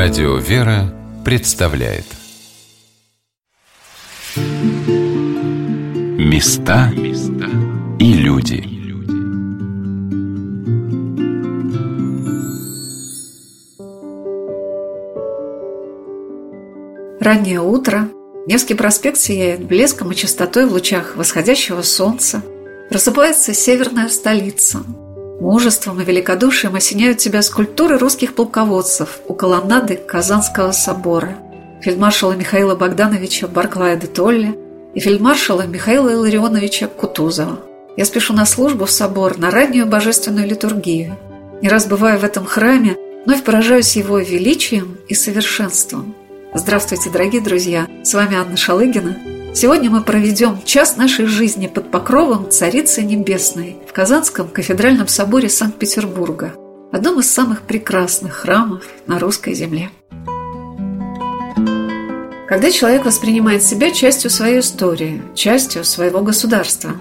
Радио «Вера» представляет Места и люди Раннее утро. Невский проспект сияет блеском и чистотой в лучах восходящего солнца. Просыпается северная столица – Мужеством и великодушием осеняют тебя скульптуры русских полководцев у колоннады Казанского собора, фельдмаршала Михаила Богдановича Барклая де Толли и фельдмаршала Михаила Илларионовича Кутузова. Я спешу на службу в собор, на раннюю божественную литургию. Не раз бываю в этом храме, вновь поражаюсь его величием и совершенством. Здравствуйте, дорогие друзья! С вами Анна Шалыгина – Сегодня мы проведем час нашей жизни под покровом Царицы Небесной в Казанском кафедральном соборе Санкт-Петербурга, одном из самых прекрасных храмов на русской земле. Когда человек воспринимает себя частью своей истории, частью своего государства.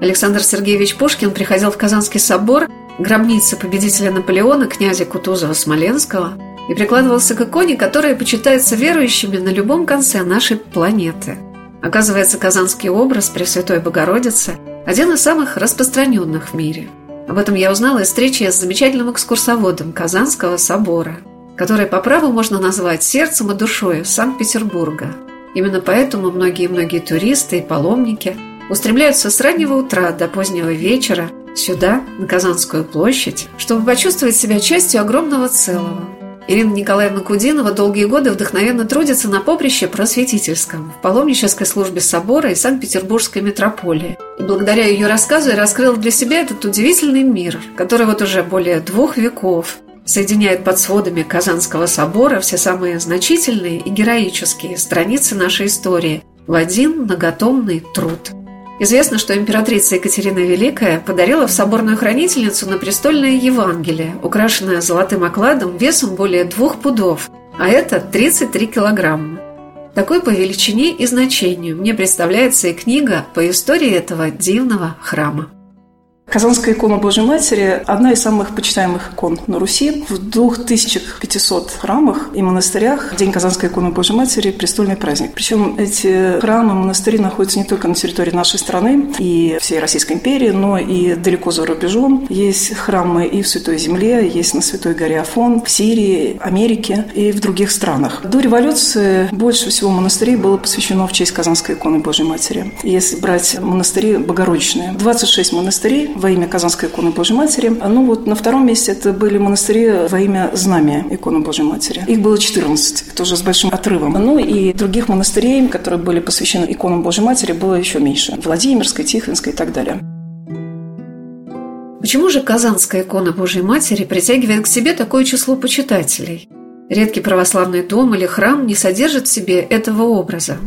Александр Сергеевич Пушкин приходил в Казанский собор, гробницы победителя Наполеона, князя Кутузова-Смоленского, и прикладывался к иконе, которая почитается верующими на любом конце нашей планеты – Оказывается, казанский образ Пресвятой Богородицы – один из самых распространенных в мире. Об этом я узнала из встречи с замечательным экскурсоводом Казанского собора, который по праву можно назвать сердцем и душой Санкт-Петербурга. Именно поэтому многие-многие туристы и паломники устремляются с раннего утра до позднего вечера сюда, на Казанскую площадь, чтобы почувствовать себя частью огромного целого – Ирина Николаевна Кудинова долгие годы вдохновенно трудится на поприще просветительском, в паломнической службе собора и Санкт-Петербургской метрополии. И благодаря ее рассказу я раскрыла для себя этот удивительный мир, который вот уже более двух веков соединяет под сводами Казанского собора все самые значительные и героические страницы нашей истории в один многотомный труд – Известно, что императрица Екатерина Великая подарила в соборную хранительницу на престольное Евангелие, украшенное золотым окладом весом более двух пудов, а это 33 килограмма. Такой по величине и значению мне представляется и книга по истории этого дивного храма. Казанская икона Божьей Матери – одна из самых почитаемых икон на Руси. В 2500 храмах и монастырях День Казанской иконы Божьей Матери – престольный праздник. Причем эти храмы, монастыри находятся не только на территории нашей страны и всей Российской империи, но и далеко за рубежом. Есть храмы и в Святой Земле, есть на Святой горе Афон, в Сирии, Америке и в других странах. До революции больше всего монастырей было посвящено в честь Казанской иконы Божьей Матери. Если брать монастыри богородичные, 26 монастырей во имя Казанской иконы Божьей Матери. Ну вот на втором месте это были монастыри во имя знамя иконы Божьей Матери. Их было 14, тоже с большим отрывом. Ну и других монастырей, которые были посвящены иконам Божьей Матери, было еще меньше. Владимирской, Тихвинской и так далее. Почему же Казанская икона Божьей Матери притягивает к себе такое число почитателей? Редкий православный дом или храм не содержит в себе этого образа.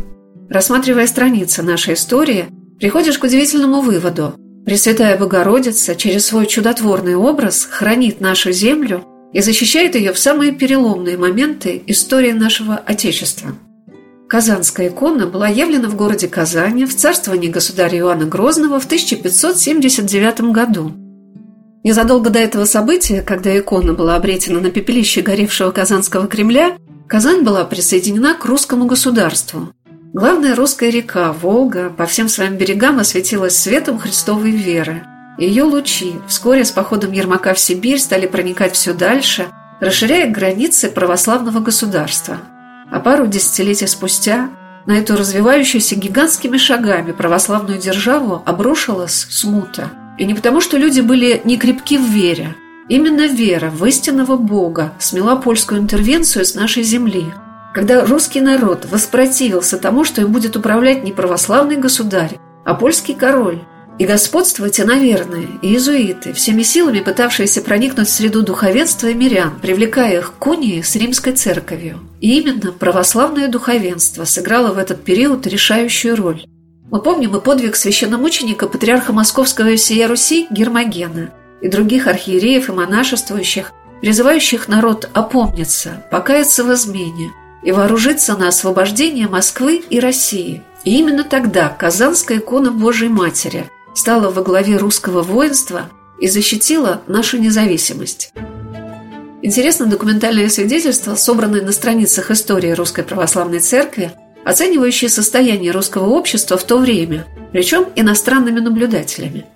Рассматривая страницы нашей истории, приходишь к удивительному выводу. Пресвятая Богородица через свой чудотворный образ хранит нашу землю и защищает ее в самые переломные моменты истории нашего Отечества. Казанская икона была явлена в городе Казани в царствовании государя Иоанна Грозного в 1579 году. Незадолго до этого события, когда икона была обретена на пепелище горевшего Казанского Кремля, Казань была присоединена к русскому государству. Главная русская река, Волга, по всем своим берегам осветилась светом Христовой веры. Ее лучи вскоре с походом Ермака в Сибирь стали проникать все дальше, расширяя границы православного государства. А пару десятилетий спустя на эту развивающуюся гигантскими шагами православную державу обрушилась смута. И не потому, что люди были не крепки в вере. Именно вера в истинного Бога смела польскую интервенцию с нашей земли – когда русский народ воспротивился тому, что им будет управлять не православный государь, а польский король, и господствовать иноверные, и иезуиты, всеми силами пытавшиеся проникнуть в среду духовенства и мирян, привлекая их к унии с римской церковью. И именно православное духовенство сыграло в этот период решающую роль. Мы помним и подвиг священномученика патриарха Московского и всея Руси Гермогена и других архиереев и монашествующих, призывающих народ опомниться, покаяться в измене, и вооружиться на освобождение Москвы и России. И именно тогда Казанская икона Божией Матери стала во главе русского воинства и защитила нашу независимость. Интересно документальное свидетельство, собранное на страницах истории Русской Православной Церкви, оценивающее состояние русского общества в то время, причем иностранными наблюдателями.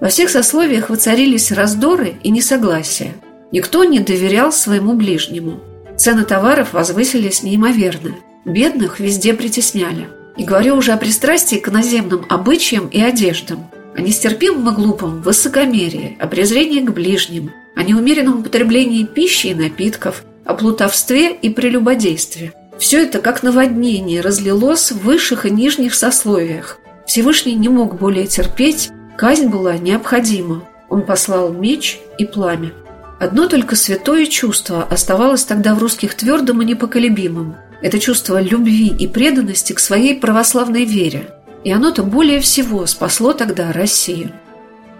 Во всех сословиях воцарились раздоры и несогласия. Никто не доверял своему ближнему. Цены товаров возвысились неимоверно. Бедных везде притесняли. И говорю уже о пристрастии к наземным обычаям и одеждам, о нестерпимом и глупом высокомерии, о презрении к ближним, о неумеренном употреблении пищи и напитков, о плутовстве и прелюбодействе. Все это как наводнение разлилось в высших и нижних сословиях. Всевышний не мог более терпеть, казнь была необходима. Он послал меч и пламя. Одно только святое чувство оставалось тогда в русских твердым и непоколебимым. Это чувство любви и преданности к своей православной вере. И оно-то более всего спасло тогда Россию.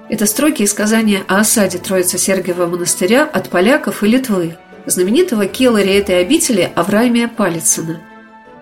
Это строки из сказания о осаде Троицы Сергиева монастыря от поляков и Литвы, знаменитого келаря этой обители Авраамия Палицына.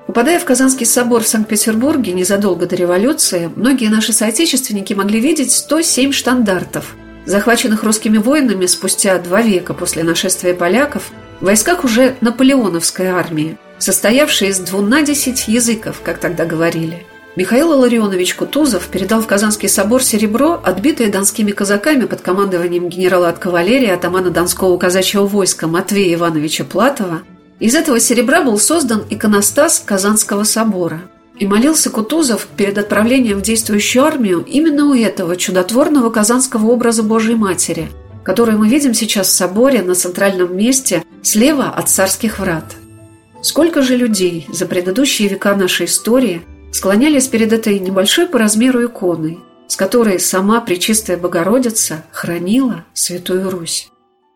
Попадая в Казанский собор в Санкт-Петербурге незадолго до революции, многие наши соотечественники могли видеть 107 штандартов, захваченных русскими воинами спустя два века после нашествия поляков в войсках уже наполеоновской армии, состоявшей из двунадесять языков, как тогда говорили – Михаил Ларионович Кутузов передал в Казанский собор серебро, отбитое донскими казаками под командованием генерала от кавалерии атамана Донского казачьего войска Матвея Ивановича Платова. Из этого серебра был создан иконостас Казанского собора. И молился Кутузов перед отправлением в действующую армию именно у этого чудотворного казанского образа Божьей Матери, который мы видим сейчас в соборе на центральном месте слева от царских врат. Сколько же людей за предыдущие века нашей истории – склонялись перед этой небольшой по размеру иконой, с которой сама Пречистая Богородица хранила Святую Русь.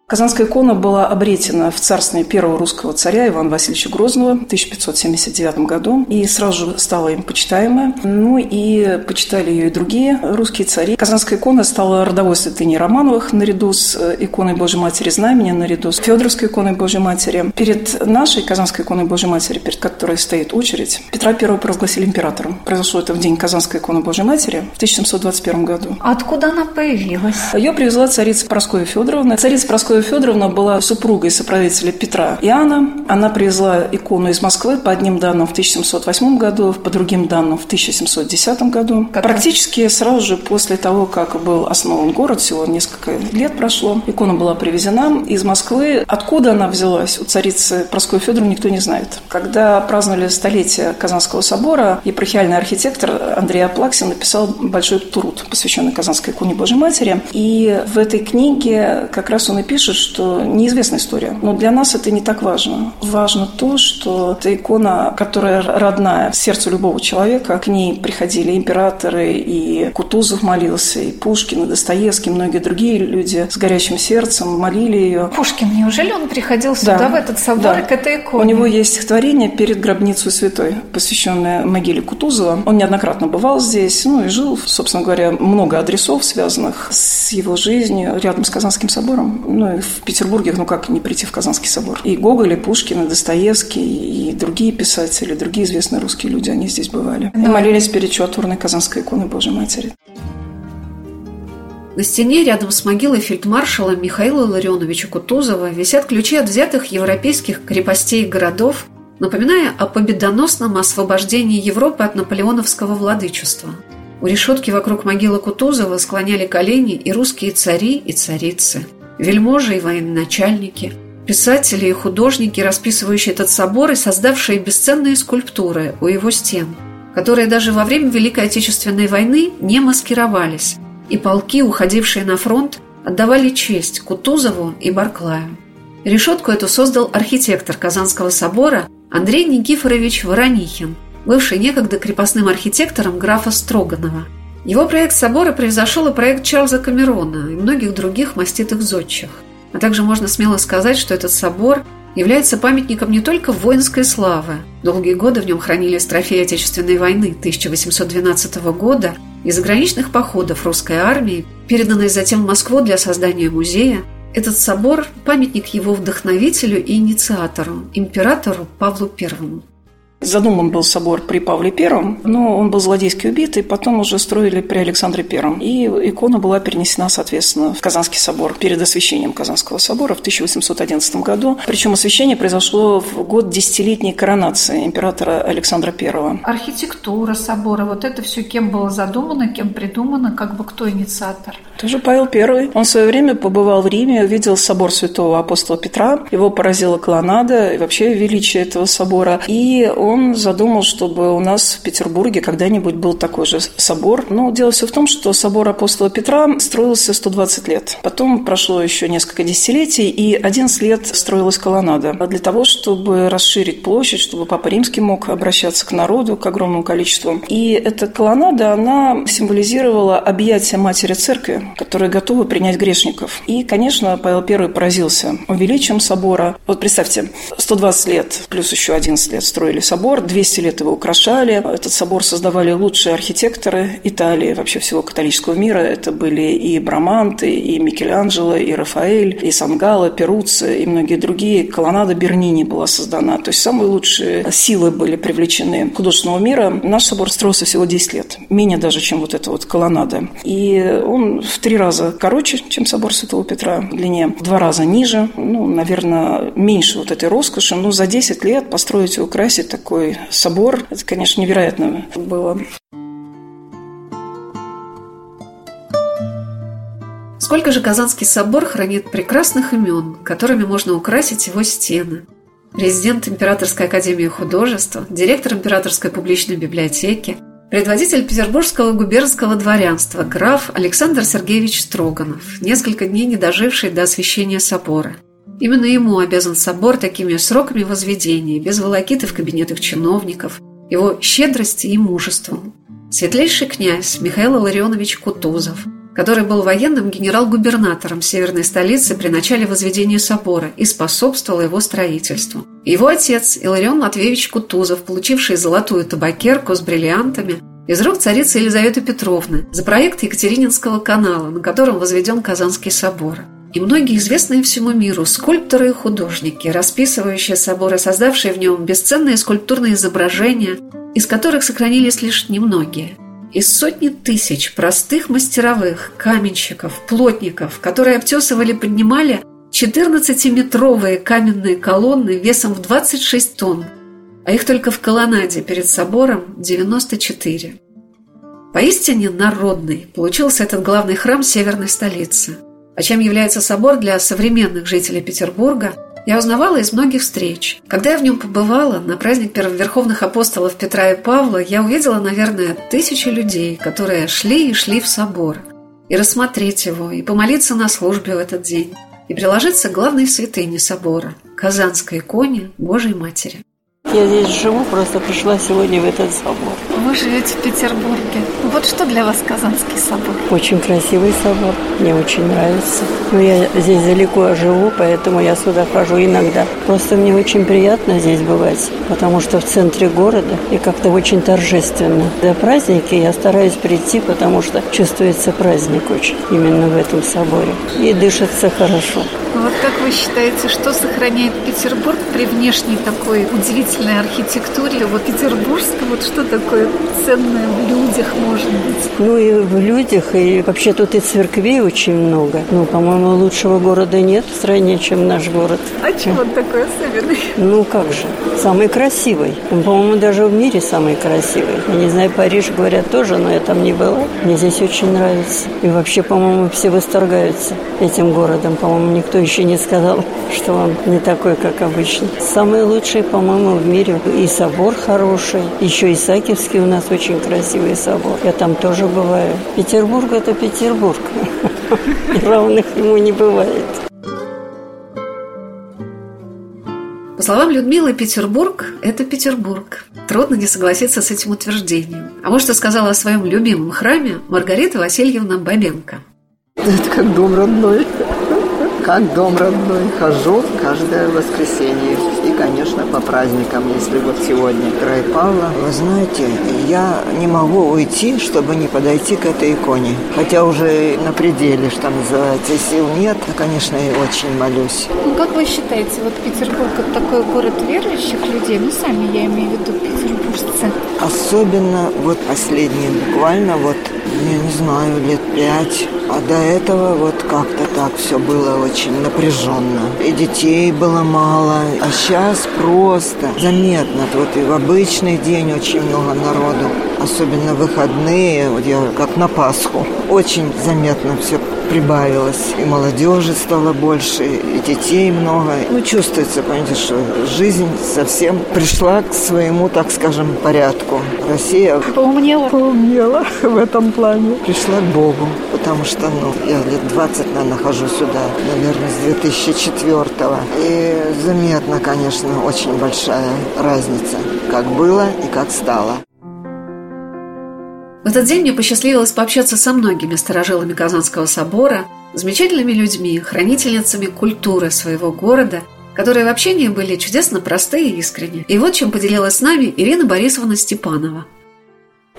Казанская икона была обретена в царстве первого русского царя Ивана Васильевича Грозного в 1579 году и сразу же стала им почитаемая. Ну и почитали ее и другие русские цари. Казанская икона стала родовой святыней Романовых наряду с э, иконой Божьей Матери Знамени, наряду с Федоровской иконой Божьей Матери. Перед нашей Казанской иконой Божьей Матери, перед которой стоит очередь, Петра I провозгласили императором. Произошло это в день Казанской иконы Божьей Матери в 1721 году. Откуда она появилась? Ее привезла царица Прасковья Федоровна. Царица Прасковья Зоя Федоровна была супругой соправителя Петра Иоанна. Она привезла икону из Москвы по одним данным в 1708 году, по другим данным в 1710 году. Как Практически сразу же после того, как был основан город, всего несколько лет прошло, икона была привезена из Москвы. Откуда она взялась у царицы Прасковьи Федоровны, никто не знает. Когда праздновали столетие Казанского собора, епархиальный архитектор Андрей Аплаксин написал большой труд, посвященный Казанской иконе Божьей Матери. И в этой книге как раз он и пишет, пишет, что неизвестная история. Но для нас это не так важно. Важно то, что это икона, которая родная сердцу любого человека. К ней приходили императоры, и Кутузов молился, и Пушкин, и Достоевский, многие другие люди с горячим сердцем молили ее. Пушкин, неужели он приходил сюда, да, в этот собор, да. к этой иконе? У него есть стихотворение «Перед гробницей святой», посвященное могиле Кутузова. Он неоднократно бывал здесь, ну и жил, собственно говоря, много адресов, связанных с его жизнью рядом с Казанским собором. Ну в Петербурге, ну как не прийти в Казанский собор. И Гоголь, и Пушкин, и Достоевский, и другие писатели, другие известные русские люди, они здесь бывали. И молились перед чудотворной Казанской иконой Божьей Матери. На стене рядом с могилой фельдмаршала Михаила Ларионовича Кутузова висят ключи от взятых европейских крепостей и городов, напоминая о победоносном освобождении Европы от наполеоновского владычества. У решетки вокруг могилы Кутузова склоняли колени и русские цари и царицы – вельможи и военачальники, писатели и художники, расписывающие этот собор и создавшие бесценные скульптуры у его стен, которые даже во время Великой Отечественной войны не маскировались, и полки, уходившие на фронт, отдавали честь Кутузову и Барклаю. Решетку эту создал архитектор Казанского собора Андрей Никифорович Воронихин, бывший некогда крепостным архитектором графа Строганова – его проект собора превзошел и проект Чарльза Камерона и многих других маститых зодчих. А также можно смело сказать, что этот собор является памятником не только воинской славы. Долгие годы в нем хранились трофеи Отечественной войны 1812 года и заграничных походов русской армии, переданные затем в Москву для создания музея. Этот собор – памятник его вдохновителю и инициатору, императору Павлу Первому. Задуман был собор при Павле I, но он был злодейски убит, и потом уже строили при Александре I. И икона была перенесена, соответственно, в Казанский собор перед освящением Казанского собора в 1811 году. Причем освящение произошло в год десятилетней коронации императора Александра I. Архитектура собора, вот это все кем было задумано, кем придумано, как бы кто инициатор? Тоже Павел I. Он в свое время побывал в Риме, увидел собор святого апостола Петра. Его поразила колоннада и вообще величие этого собора. И он задумал, чтобы у нас в Петербурге когда-нибудь был такой же собор. Но дело все в том, что собор апостола Петра строился 120 лет. Потом прошло еще несколько десятилетий, и 11 лет строилась колоннада. А для того, чтобы расширить площадь, чтобы Папа Римский мог обращаться к народу, к огромному количеству. И эта колоннада, она символизировала объятие Матери Церкви, которые готовы принять грешников. И, конечно, Павел I поразился увеличием собора. Вот представьте, 120 лет плюс еще 11 лет строили собор, 200 лет его украшали. Этот собор создавали лучшие архитекторы Италии, вообще всего католического мира. Это были и Браманты, и Микеланджело, и Рафаэль, и Сангало, Перуцци, и многие другие. Колоннада Бернини была создана. То есть самые лучшие силы были привлечены художественного мира. Наш собор строился всего 10 лет, менее даже, чем вот эта вот колоннада. И он в три раза короче, чем собор Святого Петра в длине, в два раза ниже, ну, наверное, меньше вот этой роскоши. Но за 10 лет построить и украсить такой собор, это, конечно, невероятно было. Сколько же Казанский собор хранит прекрасных имен, которыми можно украсить его стены. Президент Императорской академии художеств, директор Императорской публичной библиотеки, Предводитель петербургского губернского дворянства, граф Александр Сергеевич Строганов, несколько дней не доживший до освящения собора. Именно ему обязан собор такими сроками возведения, без волокиты в кабинетах чиновников, его щедрости и мужеством. Светлейший князь Михаил Ларионович Кутузов – который был военным генерал-губернатором северной столицы при начале возведения собора и способствовал его строительству. Его отец Иларион Матвеевич Кутузов, получивший золотую табакерку с бриллиантами, из рук царицы Елизаветы Петровны за проект Екатерининского канала, на котором возведен Казанский собор. И многие известные всему миру скульпторы и художники, расписывающие собор и создавшие в нем бесценные скульптурные изображения, из которых сохранились лишь немногие – из сотни тысяч простых мастеровых, каменщиков, плотников, которые обтесывали, поднимали 14-метровые каменные колонны весом в 26 тонн, а их только в колоннаде перед собором 94. Поистине народный получился этот главный храм северной столицы. А чем является собор для современных жителей Петербурга – я узнавала из многих встреч. Когда я в нем побывала, на праздник первоверховных апостолов Петра и Павла, я увидела, наверное, тысячи людей, которые шли и шли в собор. И рассмотреть его, и помолиться на службе в этот день, и приложиться к главной святыне собора – Казанской иконе Божьей Матери. Я здесь живу, просто пришла сегодня в этот собор. Вы живете в Петербурге. Вот что для вас Казанский собор? Очень красивый собор, мне очень нравится. Но я здесь далеко живу, поэтому я сюда хожу иногда. Просто мне очень приятно здесь бывать, потому что в центре города и как-то очень торжественно. До праздники я стараюсь прийти, потому что чувствуется праздник очень именно в этом соборе. И дышится хорошо. Вот как вы считаете, что сохраняет Петербург при внешней такой удивительной архитектуре? Вот петербургской, вот что такое ценное в людях может быть? Ну и в людях, и вообще тут и церквей очень много. Ну, по-моему, лучшего города нет в стране, чем наш город. А чего он такой особенный? Ну как же, самый красивый. Он, по-моему, даже в мире самый красивый. Я не знаю, Париж, говорят, тоже, но я там не была. Мне здесь очень нравится. И вообще, по-моему, все восторгаются этим городом. По-моему, никто еще не сказал, что он не такой, как обычно. Самый лучший, по-моему, в мире. И собор хороший. Еще Исаакиевский у нас очень красивый собор. Я там тоже бываю. Петербург – это Петербург. Равных ему не бывает. По словам Людмилы, Петербург – это Петербург. Трудно не согласиться с этим утверждением. А что сказала о своем любимом храме Маргарита Васильевна Бабенко. Это как дом родной как дом родной. Хожу каждое воскресенье. Конечно, по праздникам, если вот сегодня Край Павла. Вы знаете, я не могу уйти, чтобы не подойти к этой иконе. Хотя уже на пределе, что называется, сил нет. Конечно, и очень молюсь. Ну, как вы считаете, вот Петербург – это такой город верующих людей? Ну, сами, я имею в виду петербуржцы. Особенно вот последние, буквально вот, я не знаю, лет пять. А до этого вот как-то так все было очень напряженно. И детей было мало. А сейчас просто заметно. Вот и в обычный день очень много народу. Особенно выходные, вот я как на Пасху. Очень заметно все прибавилось. И молодежи стало больше, и детей много. Ну, чувствуется, понимаете, что жизнь совсем пришла к своему, так скажем, порядку. Россия поумнела. Поумнела в этом плане. Пришла к Богу, потому что, ну, я лет 20, наверное, хожу сюда, наверное, с 2004 -го. И заметно, конечно, очень большая разница, как было и как стало. В этот день мне посчастливилось пообщаться со многими сторожилами Казанского собора, замечательными людьми, хранительницами культуры своего города, которые в общении были чудесно простые и искренние. И вот чем поделилась с нами Ирина Борисовна Степанова –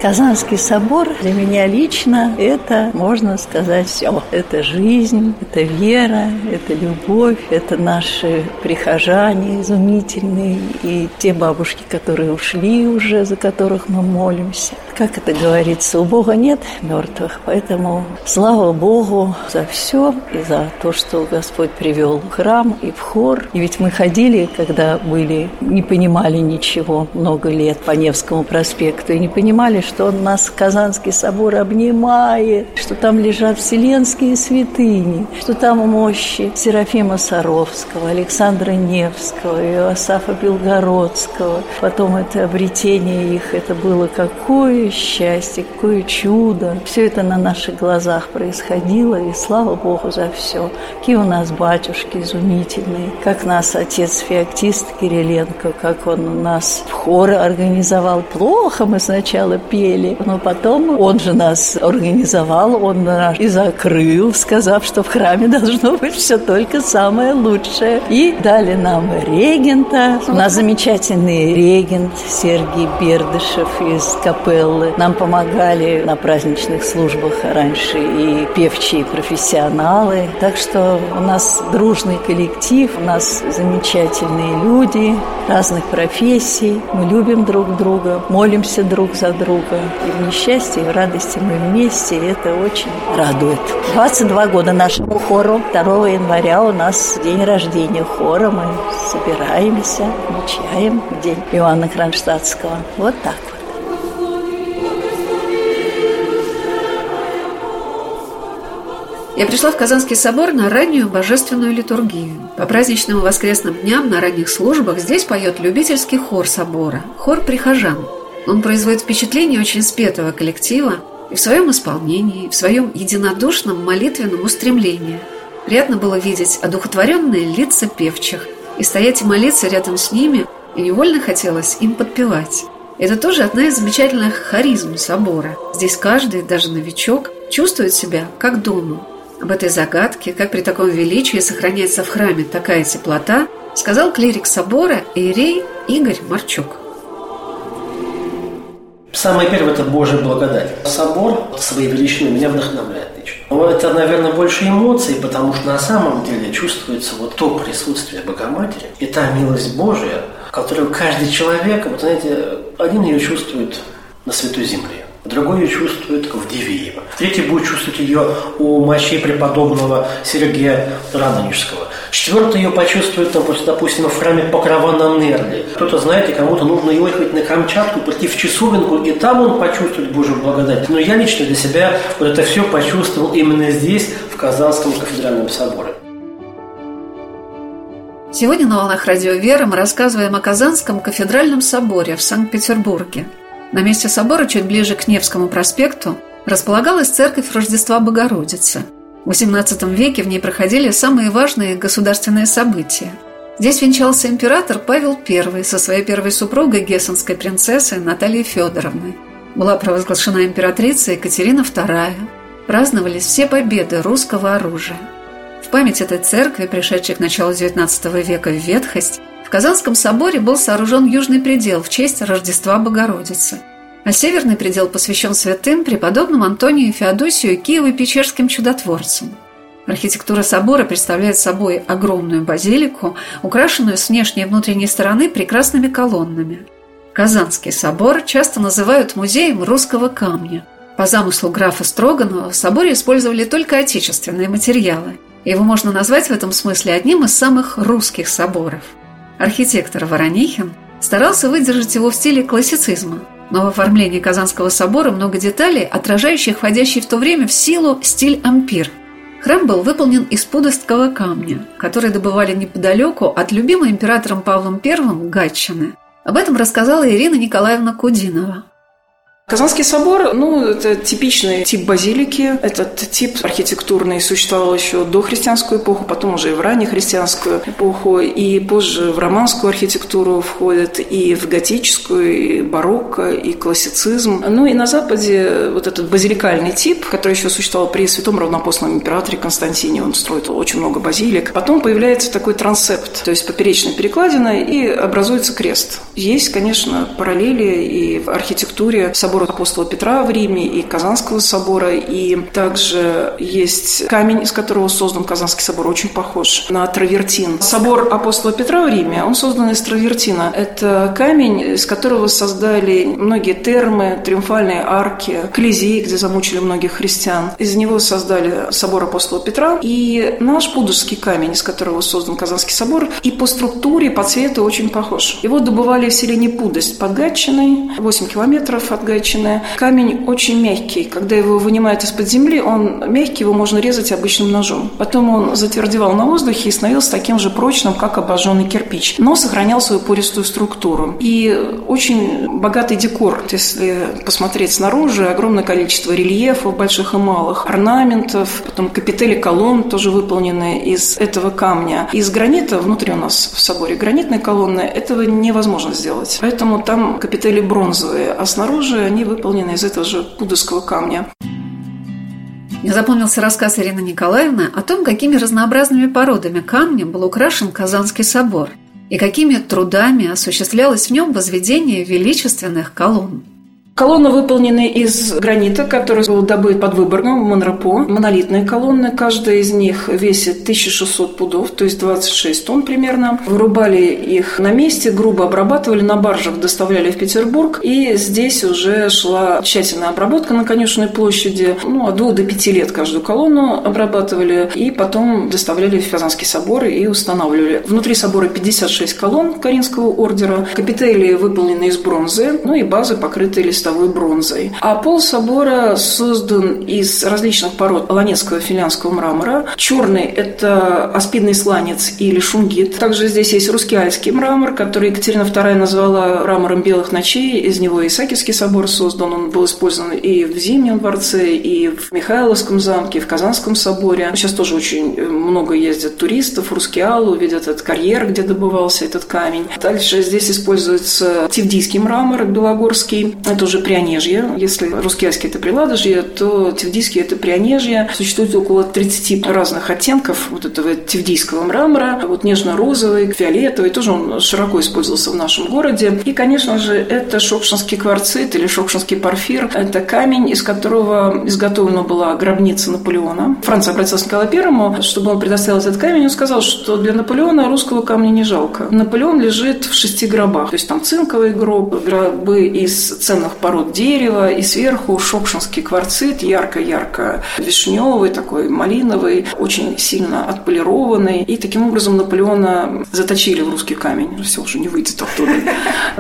Казанский собор для меня лично это, можно сказать, все. Это жизнь, это вера, это любовь, это наши прихожане изумительные и те бабушки, которые ушли уже, за которых мы молимся. Как это говорится, у Бога нет мертвых, поэтому слава Богу за все и за то, что Господь привел в храм и в хор. И ведь мы ходили, когда были, не понимали ничего много лет по Невскому проспекту и не понимали, что он нас, Казанский собор, обнимает, что там лежат вселенские святыни, что там мощи Серафима Саровского, Александра Невского, Иосафа Белгородского. Потом это обретение их, это было какое счастье, какое чудо. Все это на наших глазах происходило, и слава Богу за все. Какие у нас батюшки изумительные, как нас отец Феоктист Кириленко, как он у нас в хоры организовал. Плохо мы сначала пели, пели. Но потом он же нас организовал, он нас и закрыл, сказав, что в храме должно быть все только самое лучшее. И дали нам регента. У нас замечательный регент Сергей Бердышев из капеллы. Нам помогали на праздничных службах раньше и певчие профессионалы. Так что у нас дружный коллектив, у нас замечательные люди разных профессий. Мы любим друг друга, молимся друг за друга друга. И в несчастье, и в радости мы вместе, и это очень радует. 22 года нашему хору. 2 января у нас день рождения хора. Мы собираемся, отмечаем день Иоанна Кронштадтского. Вот так вот. Я пришла в Казанский собор на раннюю божественную литургию. По праздничным и воскресным дням на ранних службах здесь поет любительский хор собора, хор прихожан – он производит впечатление очень спетого коллектива и в своем исполнении, и в своем единодушном молитвенном устремлении. Приятно было видеть одухотворенные лица певчих и стоять и молиться рядом с ними, и невольно хотелось им подпевать. Это тоже одна из замечательных харизм собора. Здесь каждый, даже новичок, чувствует себя как дома. Об этой загадке, как при таком величии сохраняется в храме такая теплота, сказал клирик собора Иерей Игорь Марчук. Самое первое – это Божья благодать. Собор своей величиной меня вдохновляет лично. Но это, наверное, больше эмоций, потому что на самом деле чувствуется вот то присутствие Богоматери и та милость Божия, которую каждый человек, вот знаете, один ее чувствует на Святой Земле, другой ее чувствует в Дивеево, третий будет чувствовать ее у мощей преподобного Сергея Радонежского, Четвертый ее почувствует, допустим, в храме Покрова на Нерли. Кто-то, знаете, кому-то нужно ехать на Камчатку, прийти в Часовенку, и там он почувствует Божью благодать. Но я лично для себя вот это все почувствовал именно здесь, в Казанском кафедральном соборе. Сегодня на «Волнах Радио Вера» мы рассказываем о Казанском кафедральном соборе в Санкт-Петербурге. На месте собора, чуть ближе к Невскому проспекту, располагалась церковь Рождества Богородицы – в XVIII веке в ней проходили самые важные государственные события. Здесь венчался император Павел I со своей первой супругой, гессенской принцессой Натальей Федоровной. Была провозглашена императрица Екатерина II. Праздновались все победы русского оружия. В память этой церкви, пришедшей к началу XIX века в ветхость, в Казанском соборе был сооружен южный предел в честь Рождества Богородицы, а северный предел посвящен святым преподобным Антонию Феодосию Киево-Печерским чудотворцам. Архитектура собора представляет собой огромную базилику, украшенную с внешней и внутренней стороны прекрасными колоннами. Казанский собор часто называют музеем русского камня. По замыслу графа Строганова в соборе использовали только отечественные материалы. Его можно назвать в этом смысле одним из самых русских соборов. Архитектор Воронихин старался выдержать его в стиле классицизма, но в оформлении Казанского собора много деталей, отражающих входящий в то время в силу стиль ампир – Храм был выполнен из пудостского камня, который добывали неподалеку от любимой императором Павлом I Гатчины. Об этом рассказала Ирина Николаевна Кудинова. Казанский собор, ну, это типичный тип базилики. Этот тип архитектурный существовал еще до христианскую эпоху, потом уже и в раннехристианскую эпоху, и позже в романскую архитектуру входит, и в готическую, и барокко, и классицизм. Ну и на Западе вот этот базиликальный тип, который еще существовал при святом равнопостном императоре Константине, он строит очень много базилик. Потом появляется такой трансепт, то есть поперечная перекладина, и образуется крест. Есть, конечно, параллели и в архитектуре собора собора апостола Петра в Риме и Казанского собора, и также есть камень, из которого создан Казанский собор, очень похож на травертин. Собор апостола Петра в Риме, он создан из травертина. Это камень, из которого создали многие термы, триумфальные арки, Колизей, где замучили многих христиан. Из него создали собор апостола Петра и наш Пудожский камень, из которого создан Казанский собор, и по структуре, по цвету очень похож. Его добывали в селении Пудость под Гатчиной, 8 километров от Гатчины высеченное. Камень очень мягкий. Когда его вынимают из-под земли, он мягкий, его можно резать обычным ножом. Потом он затвердевал на воздухе и становился таким же прочным, как обожженный кирпич, но сохранял свою пористую структуру. И очень богатый декор. Если посмотреть снаружи, огромное количество рельефов больших и малых, орнаментов, потом капители колонн тоже выполнены из этого камня. Из гранита внутри у нас в соборе гранитные колонны, этого невозможно сделать. Поэтому там капители бронзовые, а снаружи они выполнены из этого же пудовского камня. Мне запомнился рассказ Ирины Николаевны о том, какими разнообразными породами камня был украшен Казанский собор и какими трудами осуществлялось в нем возведение величественных колонн. Колонны выполнены из гранита, который был добыт под Выборгом Монропо. Монолитные колонны, каждая из них весит 1600 пудов, то есть 26 тонн примерно. Вырубали их на месте, грубо обрабатывали, на баржах доставляли в Петербург. И здесь уже шла тщательная обработка на Конюшенной площади. Ну, от двух до пяти лет каждую колонну обрабатывали. И потом доставляли в Казанский собор и устанавливали. Внутри собора 56 колонн Каринского ордера. Капители выполнены из бронзы, ну и базы покрыты листовой листовой бронзой. А пол собора создан из различных пород ланецкого финляндского мрамора. Черный – это аспидный сланец или шунгит. Также здесь есть русский альский мрамор, который Екатерина II назвала мрамором белых ночей. Из него Исаакиевский собор создан. Он был использован и в Зимнем дворце, и в Михайловском замке, и в Казанском соборе. Сейчас тоже очень много ездят туристов в Рускеалу, видят этот карьер, где добывался этот камень. Дальше здесь используется тивдийский мрамор белогорский. Это уже Прионежье. Если русскиальский – это Приладожье, то тевдийский – это Прионежье. Существует около 30 разных оттенков вот этого тевдийского мрамора. Вот нежно-розовый, фиолетовый, тоже он широко использовался в нашем городе. И, конечно же, это шокшинский кварцит или шокшинский порфир. Это камень, из которого изготовлена была гробница Наполеона. Франция обратилась к Николаю Первому, чтобы он предоставил этот камень. Он сказал, что для Наполеона русского камня не жалко. Наполеон лежит в шести гробах. То есть там цинковый гроб, гробы из ценных пород дерева, и сверху шокшинский кварцит, ярко-ярко вишневый, такой малиновый, очень сильно отполированный. И таким образом Наполеона заточили в русский камень. Все уже не выйдет оттуда.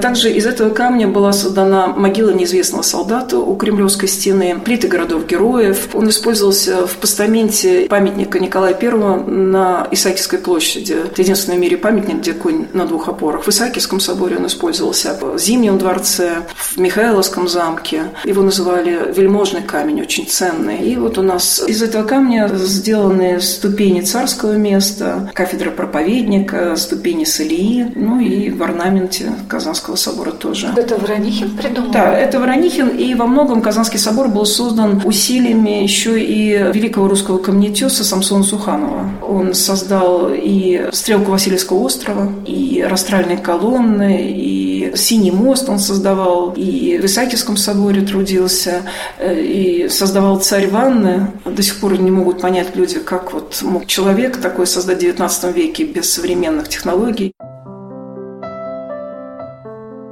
Также из этого камня была создана могила неизвестного солдата у Кремлевской стены, плиты городов-героев. Он использовался в постаменте памятника Николая I на Исаакиевской площади. Это единственный в мире памятник, где конь на двух опорах. В Исаакиевском соборе он использовался, в Зимнем дворце, в Михайловском Царском замке. Его называли вельможный камень, очень ценный. И вот у нас из этого камня сделаны ступени царского места, кафедра проповедника, ступени Салии, ну и в орнаменте Казанского собора тоже. Это Воронихин придумал? Да, это Воронихин, и во многом Казанский собор был создан усилиями еще и великого русского камнетеса Самсона Суханова. Он создал и стрелку Васильевского острова, и растральные колонны, и Синий мост он создавал, и в Исаакиевском соборе трудился, э, и создавал царь ванны. До сих пор не могут понять люди, как вот мог человек такой создать в XIX веке без современных технологий.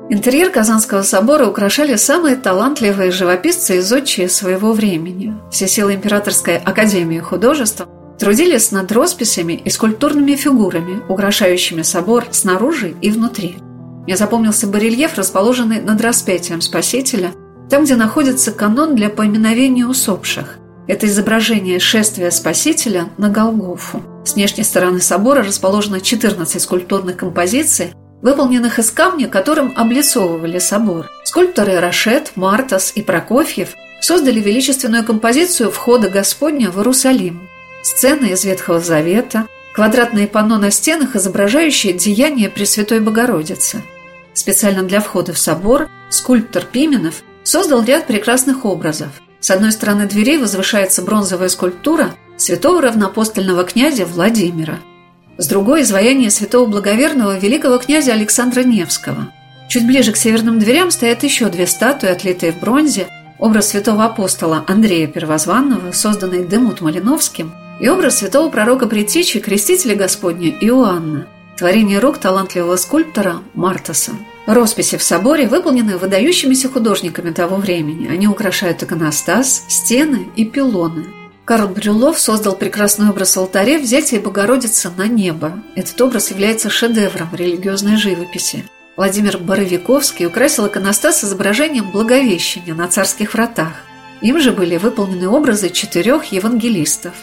Интерьер Казанского собора украшали самые талантливые живописцы и зодчие своего времени. Все силы Императорской академии художеств трудились над росписями и скульптурными фигурами, украшающими собор снаружи и внутри. Мне запомнился барельеф, расположенный над распятием Спасителя, там, где находится канон для поминовения усопших. Это изображение шествия Спасителя на Голгофу. С внешней стороны собора расположено 14 скульптурных композиций, выполненных из камня, которым облицовывали собор. Скульпторы Рашет, Мартас и Прокофьев создали величественную композицию «Входа Господня в Иерусалим». Сцены из Ветхого Завета, квадратные панно на стенах, изображающие деяния Пресвятой Богородицы. Специально для входа в собор скульптор Пименов создал ряд прекрасных образов. С одной стороны дверей возвышается бронзовая скульптура святого равноапостольного князя Владимира – с другой – изваяние святого благоверного великого князя Александра Невского. Чуть ближе к северным дверям стоят еще две статуи, отлитые в бронзе, образ святого апостола Андрея Первозванного, созданный Демут Малиновским, и образ святого пророка Притечи, крестителя Господня Иоанна, творение рук талантливого скульптора Мартаса. Росписи в соборе выполнены выдающимися художниками того времени. Они украшают иконостас, стены и пилоны – Карл Брюлов создал прекрасный образ алтаря «Взятие Богородицы на небо». Этот образ является шедевром религиозной живописи. Владимир Боровиковский украсил иконостас изображением Благовещения на царских вратах. Им же были выполнены образы четырех евангелистов.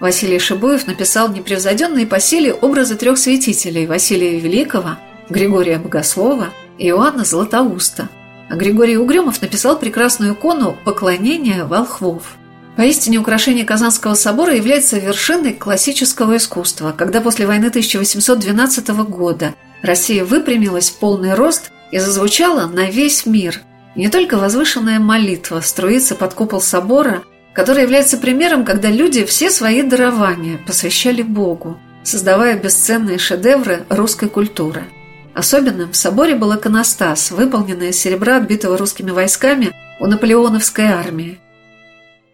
Василий Шибуев написал непревзойденные по силе образы трех святителей – Василия Великого, Григория Богослова и Иоанна Златоуста. А Григорий Угрюмов написал прекрасную икону «Поклонение волхвов». Поистине украшение Казанского собора является вершиной классического искусства, когда после войны 1812 года Россия выпрямилась в полный рост и зазвучала на весь мир. не только возвышенная молитва струится под купол собора, который является примером, когда люди все свои дарования посвящали Богу, создавая бесценные шедевры русской культуры. Особенным в соборе был иконостас, выполненный из серебра, отбитого русскими войсками у наполеоновской армии –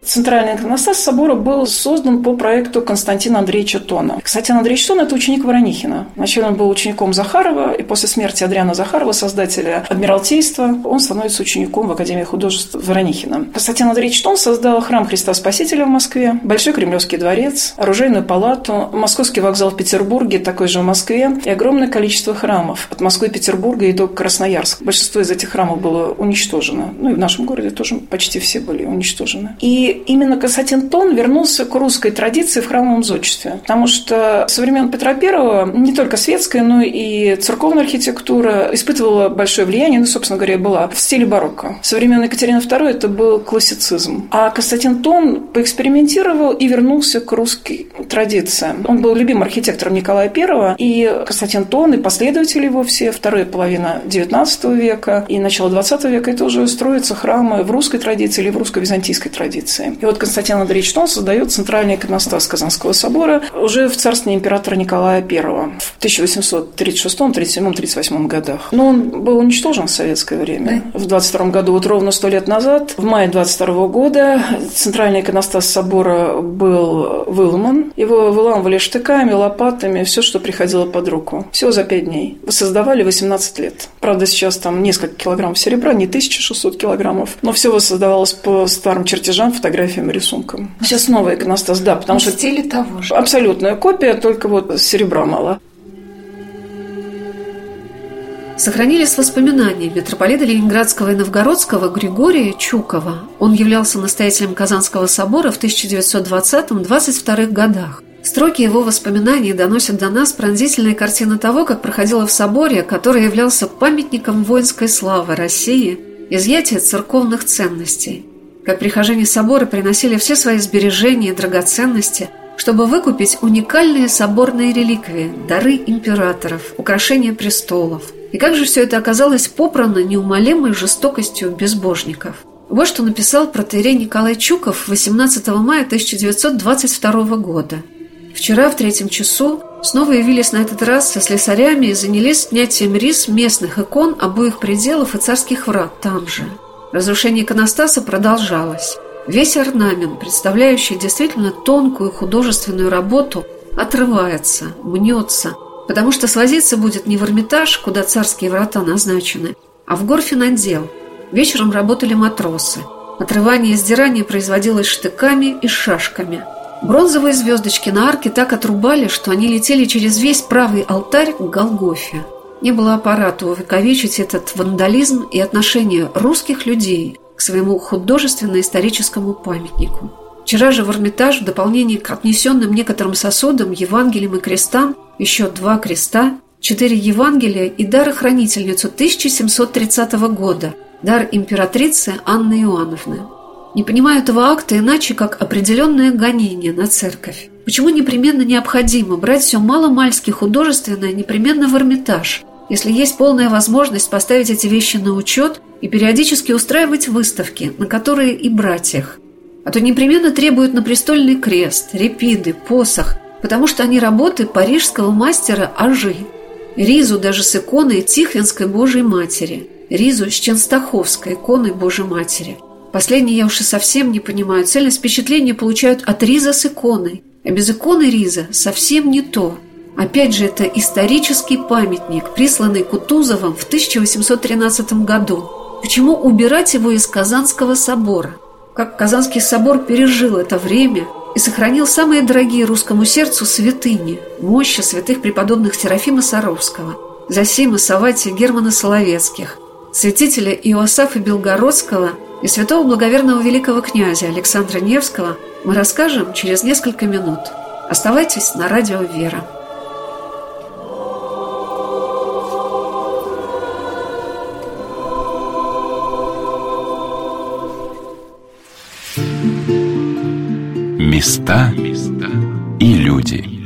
Центральный иконостас собора был создан по проекту Константина Андреевича Тона. Константин Андреевич Тон – это ученик Воронихина. Вначале он был учеником Захарова, и после смерти Адриана Захарова, создателя Адмиралтейства, он становится учеником в Академии художеств Воронихина. Константин Андреевич Тон создал храм Христа Спасителя в Москве, Большой Кремлевский дворец, оружейную палату, Московский вокзал в Петербурге, такой же в Москве, и огромное количество храмов от Москвы, Петербурга и до Красноярска. Большинство из этих храмов было уничтожено. Ну и в нашем городе тоже почти все были уничтожены. И именно Константин Тон вернулся к русской традиции в храмовом зодчестве. Потому что со времен Петра I не только светская, но и церковная архитектура испытывала большое влияние, ну, собственно говоря, была в стиле барокко. Со времен Екатерины II это был классицизм. А Константин Тон поэкспериментировал и вернулся к русской традиции. Он был любимым архитектором Николая I, и Константин Тон и последователи его все, вторая половина XIX века и начало XX века, это уже строятся храмы в русской традиции или в русско-византийской традиции. И вот Константин Андреевич Тон создает центральный иконостас Казанского собора уже в царстве императора Николая I в 1836, 37, 38 годах. Но он был уничтожен в советское время. В 22 году, вот ровно сто лет назад, в мае 22 года, центральный иконостас собора был выломан. Его выламывали штыками, лопатами, все, что приходило под руку. Всего за пять дней. Воссоздавали 18 лет. Правда, сейчас там несколько килограммов серебра, не 1600 килограммов, но все воссоздавалось по старым чертежам, фотографиям фотографиям и рисункам. Сейчас новый иконостас, да, потому в что... В стиле того же. Абсолютная копия, только вот серебра мало. Сохранились воспоминания митрополита Ленинградского и Новгородского Григория Чукова. Он являлся настоятелем Казанского собора в 1920-22 годах. Строки его воспоминаний доносят до нас пронзительные картины того, как проходило в соборе, который являлся памятником воинской славы России – изъятие церковных ценностей. Как прихожане собора приносили все свои сбережения и драгоценности, чтобы выкупить уникальные соборные реликвии, дары императоров, украшения престолов. И как же все это оказалось попрано неумолимой жестокостью безбожников. Вот что написал протеерей Николай Чуков 18 мая 1922 года. Вчера в третьем часу снова явились на этот раз со слесарями и занялись снятием рис местных икон обоих пределов и царских врат там же. Разрушение иконостаса продолжалось. Весь орнамент, представляющий действительно тонкую художественную работу, отрывается, мнется, потому что свозиться будет не в Эрмитаж, куда царские врата назначены, а в горфинотдел. Вечером работали матросы. Отрывание и сдирание производилось штыками и шашками – Бронзовые звездочки на арке так отрубали, что они летели через весь правый алтарь к Голгофе. Не было аппарата увековечить этот вандализм и отношение русских людей к своему художественно-историческому памятнику. Вчера же в Эрмитаж в дополнение к отнесенным некоторым сосудам, Евангелиям и крестам еще два креста, четыре Евангелия и дар-хранительницу 1730 года, дар императрицы Анны Иоанновны. Не понимаю этого акта иначе, как определенное гонение на церковь. Почему непременно необходимо брать все маломальски художественное непременно в Эрмитаж, если есть полная возможность поставить эти вещи на учет и периодически устраивать выставки, на которые и брать их? А то непременно требуют на престольный крест, репиды, посох, потому что они работы парижского мастера Ажи. Ризу даже с иконой Тихвинской Божьей Матери, Ризу с Ченстаховской иконой Божьей Матери – Последние я уж и совсем не понимаю. Цельность впечатления получают от риза с иконой. А без иконы риза совсем не то. Опять же, это исторический памятник, присланный Кутузовым в 1813 году. Почему убирать его из Казанского собора? Как Казанский собор пережил это время и сохранил самые дорогие русскому сердцу святыни, мощи святых преподобных Серафима Саровского, Засима Саватия Германа Соловецких, святителя Иосафа Белгородского – и святого благоверного великого князя Александра Невского мы расскажем через несколько минут. Оставайтесь на радио «Вера». Места и люди –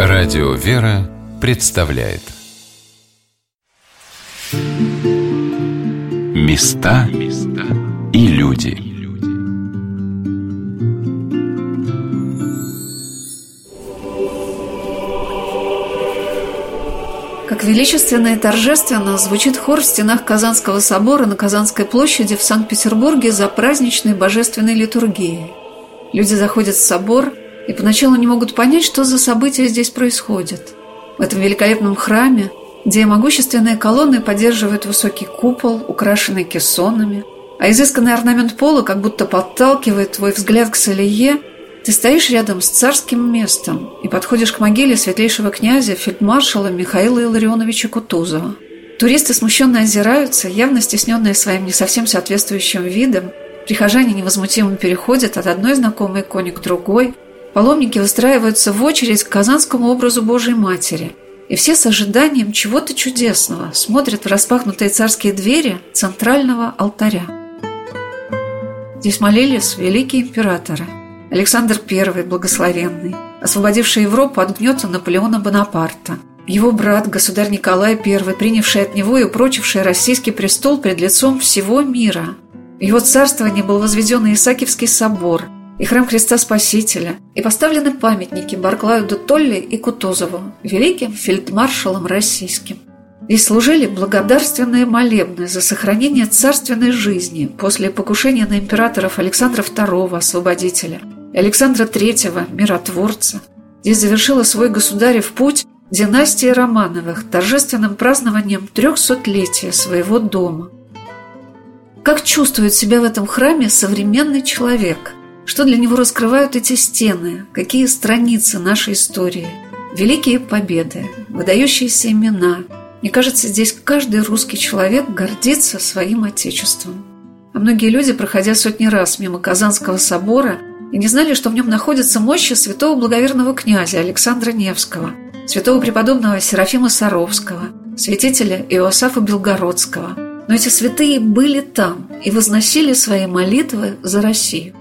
Радио «Вера» представляет. Места и люди Как величественно и торжественно звучит хор в стенах Казанского собора на Казанской площади в Санкт-Петербурге за праздничной божественной литургией. Люди заходят в собор – и поначалу не могут понять, что за события здесь происходят. В этом великолепном храме, где могущественные колонны поддерживают высокий купол, украшенный кессонами, а изысканный орнамент пола как будто подталкивает твой взгляд к Салие, ты стоишь рядом с царским местом и подходишь к могиле светлейшего князя фельдмаршала Михаила Илларионовича Кутузова. Туристы смущенно озираются, явно стесненные своим не совсем соответствующим видом. Прихожане невозмутимо переходят от одной знакомой иконе к другой – Паломники выстраиваются в очередь к казанскому образу Божьей Матери, и все с ожиданием чего-то чудесного смотрят в распахнутые царские двери центрального алтаря. Здесь молились великие императоры. Александр I, благословенный, освободивший Европу от гнета Наполеона Бонапарта, его брат, государь Николай I, принявший от него и упрочивший российский престол пред лицом всего мира. В его царствование был возведен Исаакиевский собор – и храм Христа Спасителя, и поставлены памятники Барклаю де Толли и Кутузову, великим фельдмаршалам российским. Здесь служили благодарственные молебны за сохранение царственной жизни после покушения на императоров Александра II, освободителя, Александра III, миротворца. Здесь завершила свой государев путь династия Романовых торжественным празднованием трехсотлетия своего дома. Как чувствует себя в этом храме современный человек – что для него раскрывают эти стены? Какие страницы нашей истории? Великие победы, выдающиеся имена. Мне кажется, здесь каждый русский человек гордится своим отечеством. А многие люди, проходя сотни раз мимо Казанского собора, и не знали, что в нем находятся мощи святого благоверного князя Александра Невского, святого преподобного Серафима Саровского, святителя Иосафа Белгородского. Но эти святые были там и возносили свои молитвы за Россию.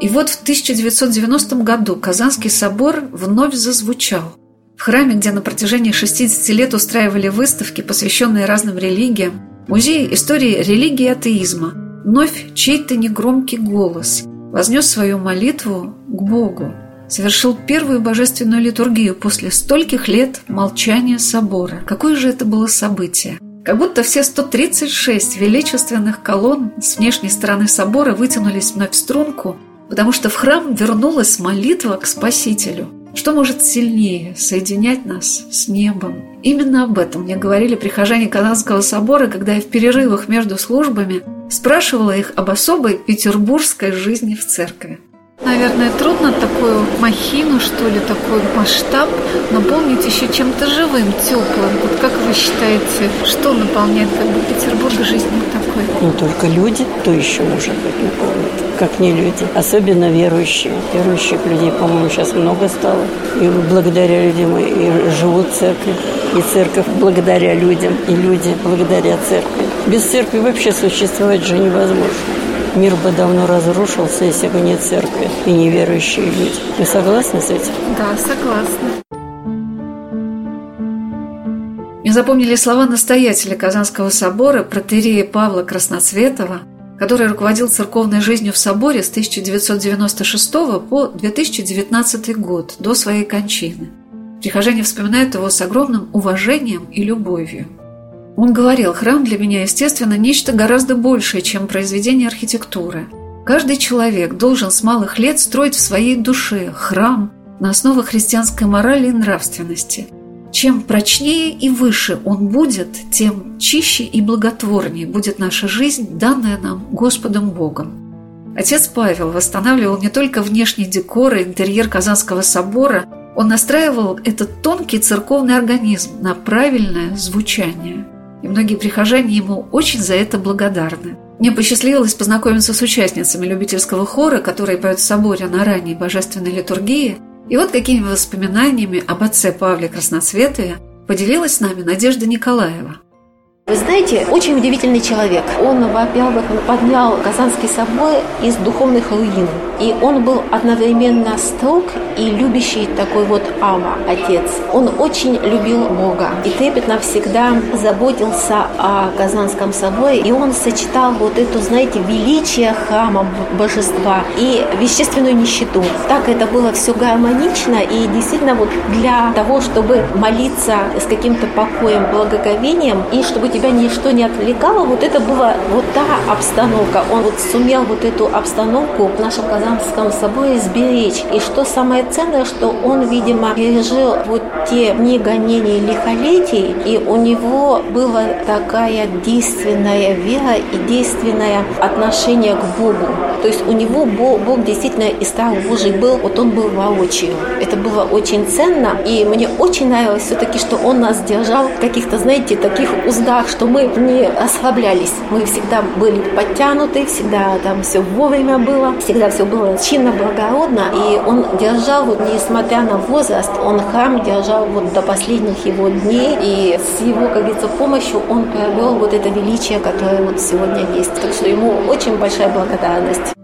И вот в 1990 году Казанский собор вновь зазвучал. В храме, где на протяжении 60 лет устраивали выставки, посвященные разным религиям, музее истории религии и атеизма, вновь чей-то негромкий голос вознес свою молитву к Богу, совершил первую божественную литургию после стольких лет молчания собора. Какое же это было событие? Как будто все 136 величественных колонн с внешней стороны собора вытянулись вновь в струнку, потому что в храм вернулась молитва к Спасителю. Что может сильнее соединять нас с небом? Именно об этом мне говорили прихожане Казанского собора, когда я в перерывах между службами спрашивала их об особой петербургской жизни в церкви. Наверное, трудно такую махину, что ли, такой масштаб наполнить еще чем-то живым, теплым. Вот как вы считаете, что наполняет как бы Петербург жизнью такой? Ну, только люди, то еще может быть наполнит, как не люди. Особенно верующие. Верующих людей, по-моему, сейчас много стало. И благодаря людям и живут церкви. И церковь благодаря людям, и люди благодаря церкви. Без церкви вообще существовать же невозможно. Мир бы давно разрушился, если бы не церкви и неверующие люди. Вы согласны с этим? Да, согласна. Мне запомнили слова настоятеля Казанского собора, протерея Павла Красноцветова, который руководил церковной жизнью в соборе с 1996 по 2019 год, до своей кончины. Прихожане вспоминают его с огромным уважением и любовью. Он говорил, храм для меня, естественно, нечто гораздо большее, чем произведение архитектуры. Каждый человек должен с малых лет строить в своей душе храм на основе христианской морали и нравственности. Чем прочнее и выше он будет, тем чище и благотворнее будет наша жизнь, данная нам Господом Богом. Отец Павел восстанавливал не только внешний декор и интерьер Казанского собора, он настраивал этот тонкий церковный организм на правильное звучание – и многие прихожане ему очень за это благодарны. Мне посчастливилось познакомиться с участницами любительского хора, которые поют в соборе на ранней божественной литургии, и вот какими воспоминаниями об отце Павле Красноцветове поделилась с нами Надежда Николаева. Вы знаете, очень удивительный человек. Он, во-первых, поднял Казанский собор из духовных руин. И он был одновременно строг и любящий такой вот Ава, отец. Он очень любил Бога и трепетно всегда заботился о Казанском соборе. И он сочетал вот эту, знаете, величие храма божества и вещественную нищету. Так это было все гармонично и действительно вот для того, чтобы молиться с каким-то покоем, благоговением и чтобы тебя ничто не отвлекало, вот это была вот та обстановка. Он вот сумел вот эту обстановку в нашем Казанском соборе сберечь. И что самое ценное, что он, видимо, пережил вот те дни гонений лихолетий, и у него была такая действенная вера и действенное отношение к Богу. То есть у него Бог, Бог действительно и страх Божий был, вот он был воочию. Это было очень ценно, и мне очень нравилось все-таки, что он нас держал в каких-то, знаете, таких уздах, что мы не ослаблялись. Мы всегда были подтянуты, всегда там все вовремя было, всегда все было чинно, благородно. И он держал, вот несмотря на возраст, он храм держал вот до последних его дней. И с его, как говорится, помощью он приобрел вот это величие, которое вот сегодня есть. Так что ему очень большая благодарность.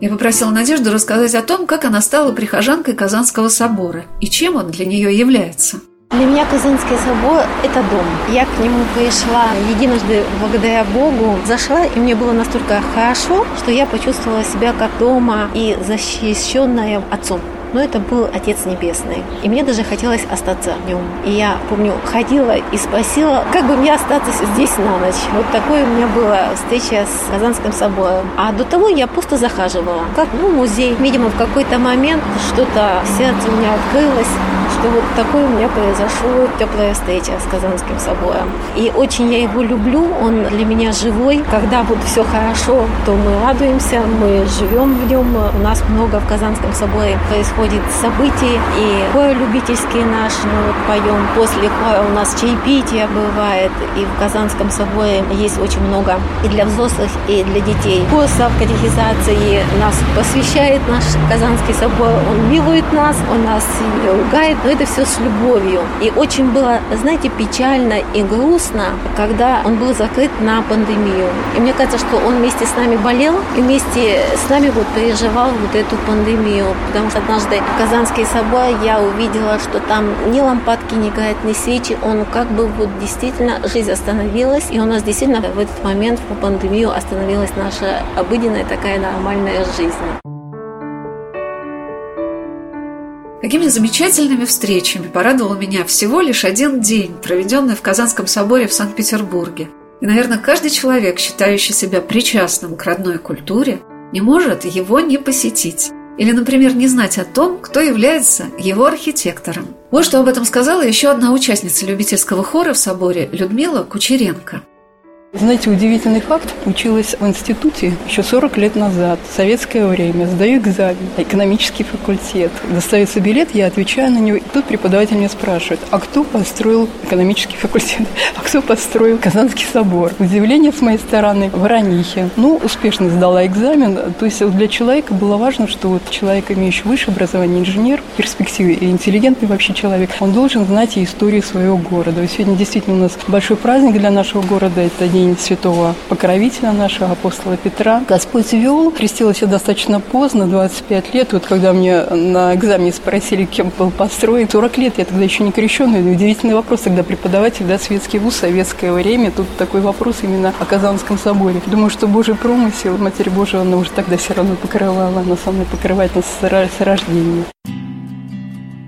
Я попросила Надежду рассказать о том, как она стала прихожанкой Казанского собора и чем он для нее является. Для меня Казанский собор – это дом. Я к нему пришла единожды благодаря Богу. Зашла, и мне было настолько хорошо, что я почувствовала себя как дома и защищенная отцом но это был Отец Небесный. И мне даже хотелось остаться в нем. И я, помню, ходила и спросила, как бы мне остаться здесь на ночь. Вот такое у меня была встреча с Казанским собором. А до того я просто захаживала, как ну, музей. Видимо, в какой-то момент что-то в сердце у меня открылось, что вот такое у меня произошло теплая встреча с Казанским собором. И очень я его люблю, он для меня живой. Когда вот все хорошо, то мы радуемся, мы живем в нем. У нас много в Казанском соборе происходит событий, и хор любительский наш, мы вот поем. После хора у нас чаепитие бывает, и в Казанском соборе есть очень много и для взрослых, и для детей. Курсов катехизации нас посвящает наш Казанский собор, он милует нас, он нас не ругает, это все с любовью. И очень было, знаете, печально и грустно, когда он был закрыт на пандемию. И мне кажется, что он вместе с нами болел и вместе с нами вот переживал вот эту пандемию. Потому что однажды в Казанский собор я увидела, что там ни лампадки не горят, ни свечи. Он как бы вот действительно жизнь остановилась. И у нас действительно в этот момент в пандемию остановилась наша обыденная такая нормальная жизнь. Какими замечательными встречами порадовал меня всего лишь один день, проведенный в Казанском соборе в Санкт-Петербурге. И, наверное, каждый человек, считающий себя причастным к родной культуре, не может его не посетить. Или, например, не знать о том, кто является его архитектором. Вот что об этом сказала еще одна участница любительского хора в соборе Людмила Кучеренко. Знаете, удивительный факт. Училась в институте еще 40 лет назад, в советское время. Сдаю экзамен, экономический факультет. Достается билет, я отвечаю на него. И тут преподаватель меня спрашивает, а кто построил экономический факультет? А кто построил Казанский собор? Удивление с моей стороны в Ранихе. Ну, успешно сдала экзамен. То есть для человека было важно, что вот человек, имеющий высшее образование, инженер, в перспективе и интеллигентный вообще человек, он должен знать и историю своего города. Сегодня действительно у нас большой праздник для нашего города. Это день день святого покровителя нашего, апостола Петра. Господь вел, крестилась я достаточно поздно, 25 лет. Вот когда мне на экзамене спросили, кем был построен, 40 лет, я тогда еще не крещенный. Удивительный вопрос, тогда преподаватель, да, светский вуз, советское время. Тут такой вопрос именно о Казанском соборе. Думаю, что Божий промысел, Матерь Божия, она уже тогда все равно покрывала, она со мной покрывает нас с рождения.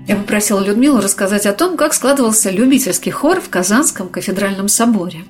Я попросила Людмилу рассказать о том, как складывался любительский хор в Казанском кафедральном соборе.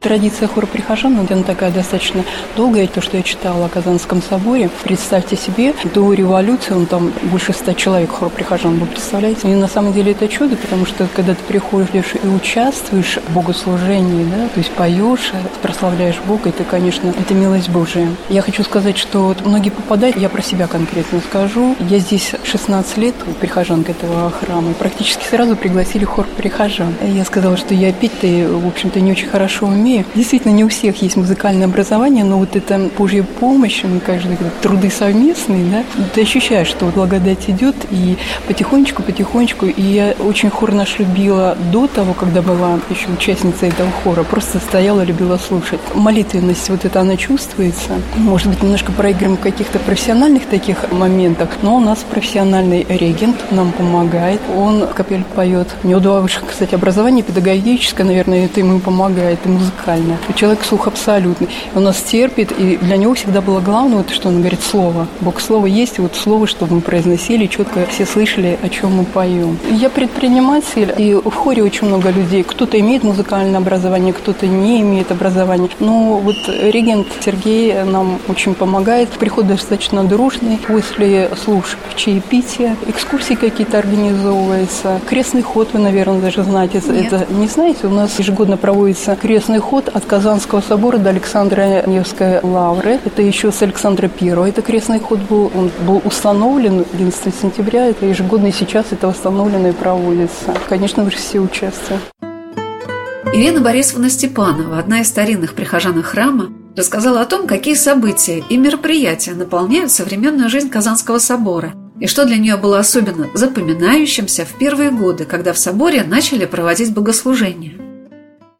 Традиция хора прихожан, она такая достаточно долгая, то, что я читала о Казанском соборе. Представьте себе, до революции он там больше ста человек хор прихожан, вы представляете? И на самом деле это чудо, потому что когда ты приходишь и участвуешь в богослужении, да, то есть поешь, прославляешь Бога, это, конечно, это милость Божия. Я хочу сказать, что вот многие попадают, я про себя конкретно скажу. Я здесь 16 лет, прихожанка этого храма, и практически сразу пригласили хор прихожан. Я сказала, что я петь-то, в общем-то, не очень хорошо умею, умею. Действительно, не у всех есть музыкальное образование, но вот это Божья помощь, мы каждый труды совместные, да, ты ощущаешь, что благодать идет, и потихонечку, потихонечку, и я очень хор наш любила до того, когда была еще участницей этого хора, просто стояла, любила слушать. Молитвенность вот это, она чувствуется. Может быть, немножко проигрываем в каких-то профессиональных таких моментах, но у нас профессиональный регент нам помогает, он капель поет. У него два высших, кстати, образования, педагогическое, наверное, это ему помогает, и музыка музыкальное. Человек слух абсолютный. Он нас терпит, и для него всегда было главное, вот, что он говорит, слово. Бог слово есть, и вот слово, чтобы мы произносили, четко все слышали, о чем мы поем. Я предприниматель, и в хоре очень много людей. Кто-то имеет музыкальное образование, кто-то не имеет образования. Но вот регент Сергей нам очень помогает. Приход достаточно дружный. После служб чаепития, экскурсии какие-то организовываются. Крестный ход, вы, наверное, даже знаете. Нет. Это не знаете, у нас ежегодно проводится крестный ход от Казанского собора до Александра Невской лавры. Это еще с Александра Первого. Это крестный ход был, он был установлен 11 сентября. Это ежегодно и сейчас это восстановлено и проводится. Конечно, вы все участвуют. Ирина Борисовна Степанова, одна из старинных прихожан храма, рассказала о том, какие события и мероприятия наполняют современную жизнь Казанского собора и что для нее было особенно запоминающимся в первые годы, когда в соборе начали проводить богослужения –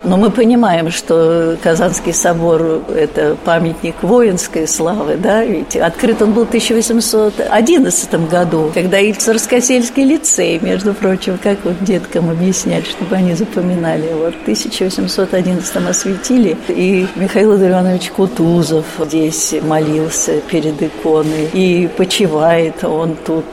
но мы понимаем, что Казанский собор – это памятник воинской славы, да, ведь открыт он был в 1811 году, когда и Царскосельский лицей, между прочим, как вот деткам объяснять, чтобы они запоминали. Вот в 1811 осветили, и Михаил Иванович Кутузов здесь молился перед иконой, и почивает он тут,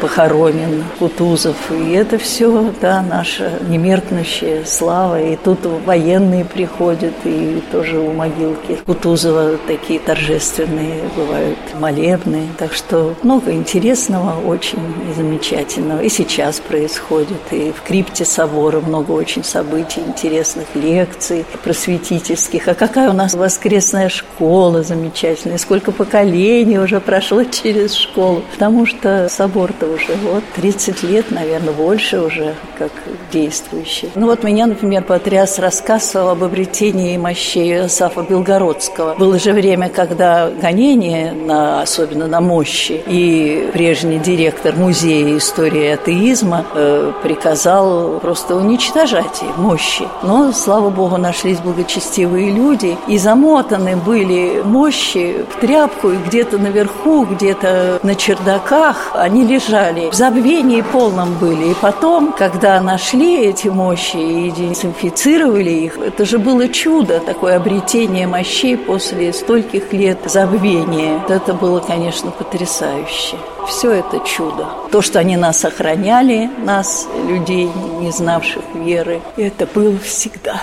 похоронен Кутузов, и это все, да, наша немеркнущая слава, и тут в военные приходят, и тоже у могилки Кутузова такие торжественные бывают молебны. Так что много интересного, очень замечательного. И сейчас происходит, и в крипте собора много очень событий интересных, лекций просветительских. А какая у нас воскресная школа замечательная, сколько поколений уже прошло через школу. Потому что собор-то уже вот 30 лет, наверное, больше уже как действующий. Ну вот меня, например, потряс рассказ об обретении мощей Сафа Белгородского. Было же время, когда гонение, на, особенно на мощи, и прежний директор музея истории атеизма э, приказал просто уничтожать мощи. Но, слава богу, нашлись благочестивые люди, и замотаны были мощи в тряпку, и где-то наверху, где-то на чердаках они лежали. В забвении полном были. И потом, когда нашли эти мощи и дезинфицировали их, это же было чудо, такое обретение мощей после стольких лет забвения. Это было, конечно, потрясающе. Все это чудо. То, что они нас охраняли, нас, людей, не знавших веры, это было всегда.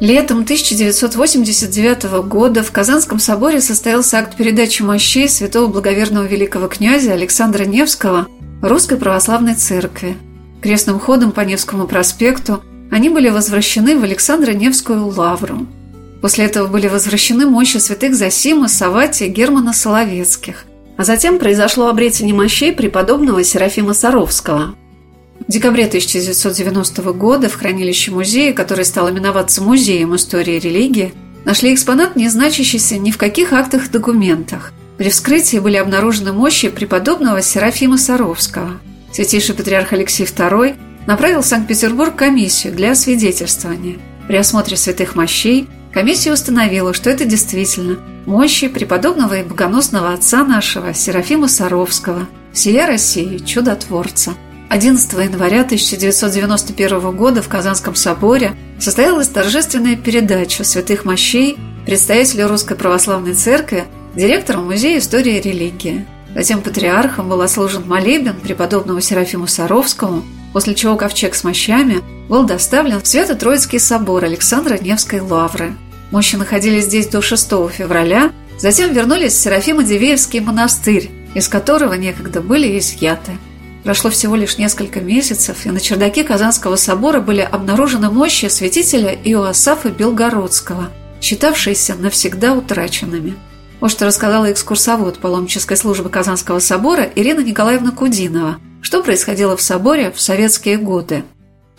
Летом 1989 года в Казанском соборе состоялся акт передачи мощей святого благоверного великого князя Александра Невского Русской Православной Церкви. Крестным ходом по Невскому проспекту они были возвращены в Александро-Невскую лавру. После этого были возвращены мощи святых Зосима, Саватия Германа Соловецких. А затем произошло обретение мощей преподобного Серафима Саровского. В декабре 1990 года в хранилище музея, который стал именоваться Музеем истории и религии, нашли экспонат, не значащийся ни в каких актах и документах. При вскрытии были обнаружены мощи преподобного Серафима Саровского. Святейший патриарх Алексей II направил в Санкт-Петербург комиссию для освидетельствования. При осмотре святых мощей комиссия установила, что это действительно мощи преподобного и богоносного отца нашего Серафима Саровского, сия России, чудотворца – 11 января 1991 года в Казанском соборе состоялась торжественная передача святых мощей представителю Русской Православной Церкви директором Музея истории и религии. Затем патриархом был отслужен молебен преподобному Серафиму Саровскому, после чего ковчег с мощами был доставлен в Свято-Троицкий собор Александра Невской лавры. Мощи находились здесь до 6 февраля, затем вернулись в Серафимо-Дивеевский монастырь, из которого некогда были изъяты. Прошло всего лишь несколько месяцев, и на чердаке Казанского собора были обнаружены мощи святителя Иоасафа Белгородского, считавшиеся навсегда утраченными. Вот что рассказала экскурсовод паломнической службы Казанского собора Ирина Николаевна Кудинова, что происходило в соборе в советские годы.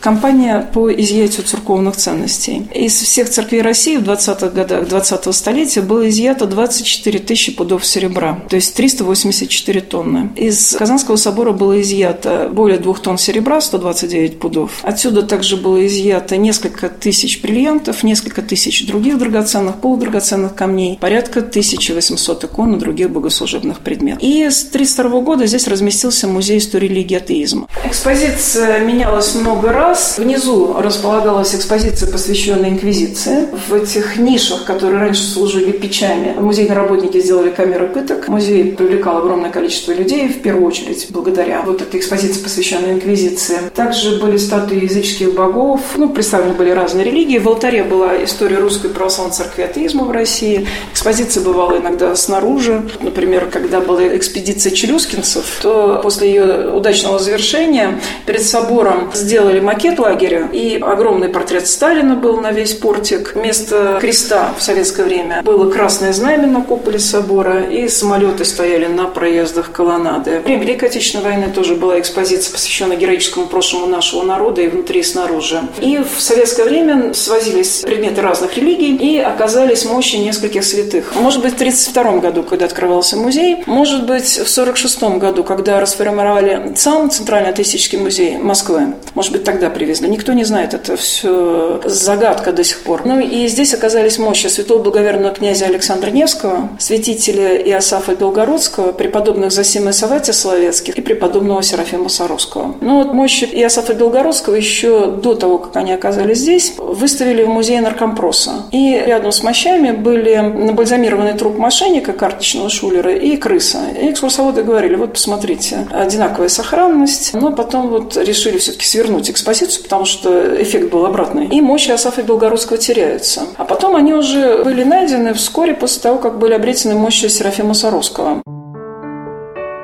Компания по изъятию церковных ценностей. Из всех церквей России в 20-х годах 20-го столетия было изъято 24 тысячи пудов серебра, то есть 384 тонны. Из Казанского собора было изъято более двух тонн серебра, 129 пудов. Отсюда также было изъято несколько тысяч бриллиантов, несколько тысяч других драгоценных, полудрагоценных камней, порядка 1800 икон и других богослужебных предметов. И с 1932 года здесь разместился музей истории религии атеизма. Экспозиция менялась много раз, раз внизу располагалась экспозиция, посвященная инквизиции. В этих нишах, которые раньше служили печами, музейные работники сделали камеры пыток. Музей привлекал огромное количество людей, в первую очередь благодаря вот этой экспозиции, посвященной инквизиции. Также были статуи языческих богов, ну, представлены были разные религии. В алтаре была история русской православной церкви атеизма в России. Экспозиция бывала иногда снаружи. Например, когда была экспедиция челюскинцев, то после ее удачного завершения перед собором сделали макет макет лагеря, и огромный портрет Сталина был на весь портик. Вместо креста в советское время было красное знамя на куполе собора, и самолеты стояли на проездах колоннады. Во время Великой Отечественной войны тоже была экспозиция, посвященная героическому прошлому нашего народа и внутри, и снаружи. И в советское время свозились предметы разных религий, и оказались мощи нескольких святых. Может быть, в 1932 году, когда открывался музей, может быть, в 1946 году, когда расформировали сам Центральный атеистический музей Москвы. Может быть, тогда привезли. Никто не знает, это все загадка до сих пор. Ну и здесь оказались мощи святого благоверного князя Александра Невского, святителя Иосафа Белгородского, преподобных Засима Саватия Соловецких и преподобного Серафима Саровского. Ну вот мощи Иосафа Белгородского еще до того, как они оказались здесь, выставили в музее наркомпроса. И рядом с мощами были набальзамированный труп мошенника, карточного шулера и крыса. И экскурсоводы говорили, вот посмотрите, одинаковая сохранность, но потом вот решили все-таки свернуть экспозицию позицию, потому что эффект был обратный. И мощи Асафа Белгородского теряются. А потом они уже были найдены вскоре после того, как были обретены мощи Серафима Саровского.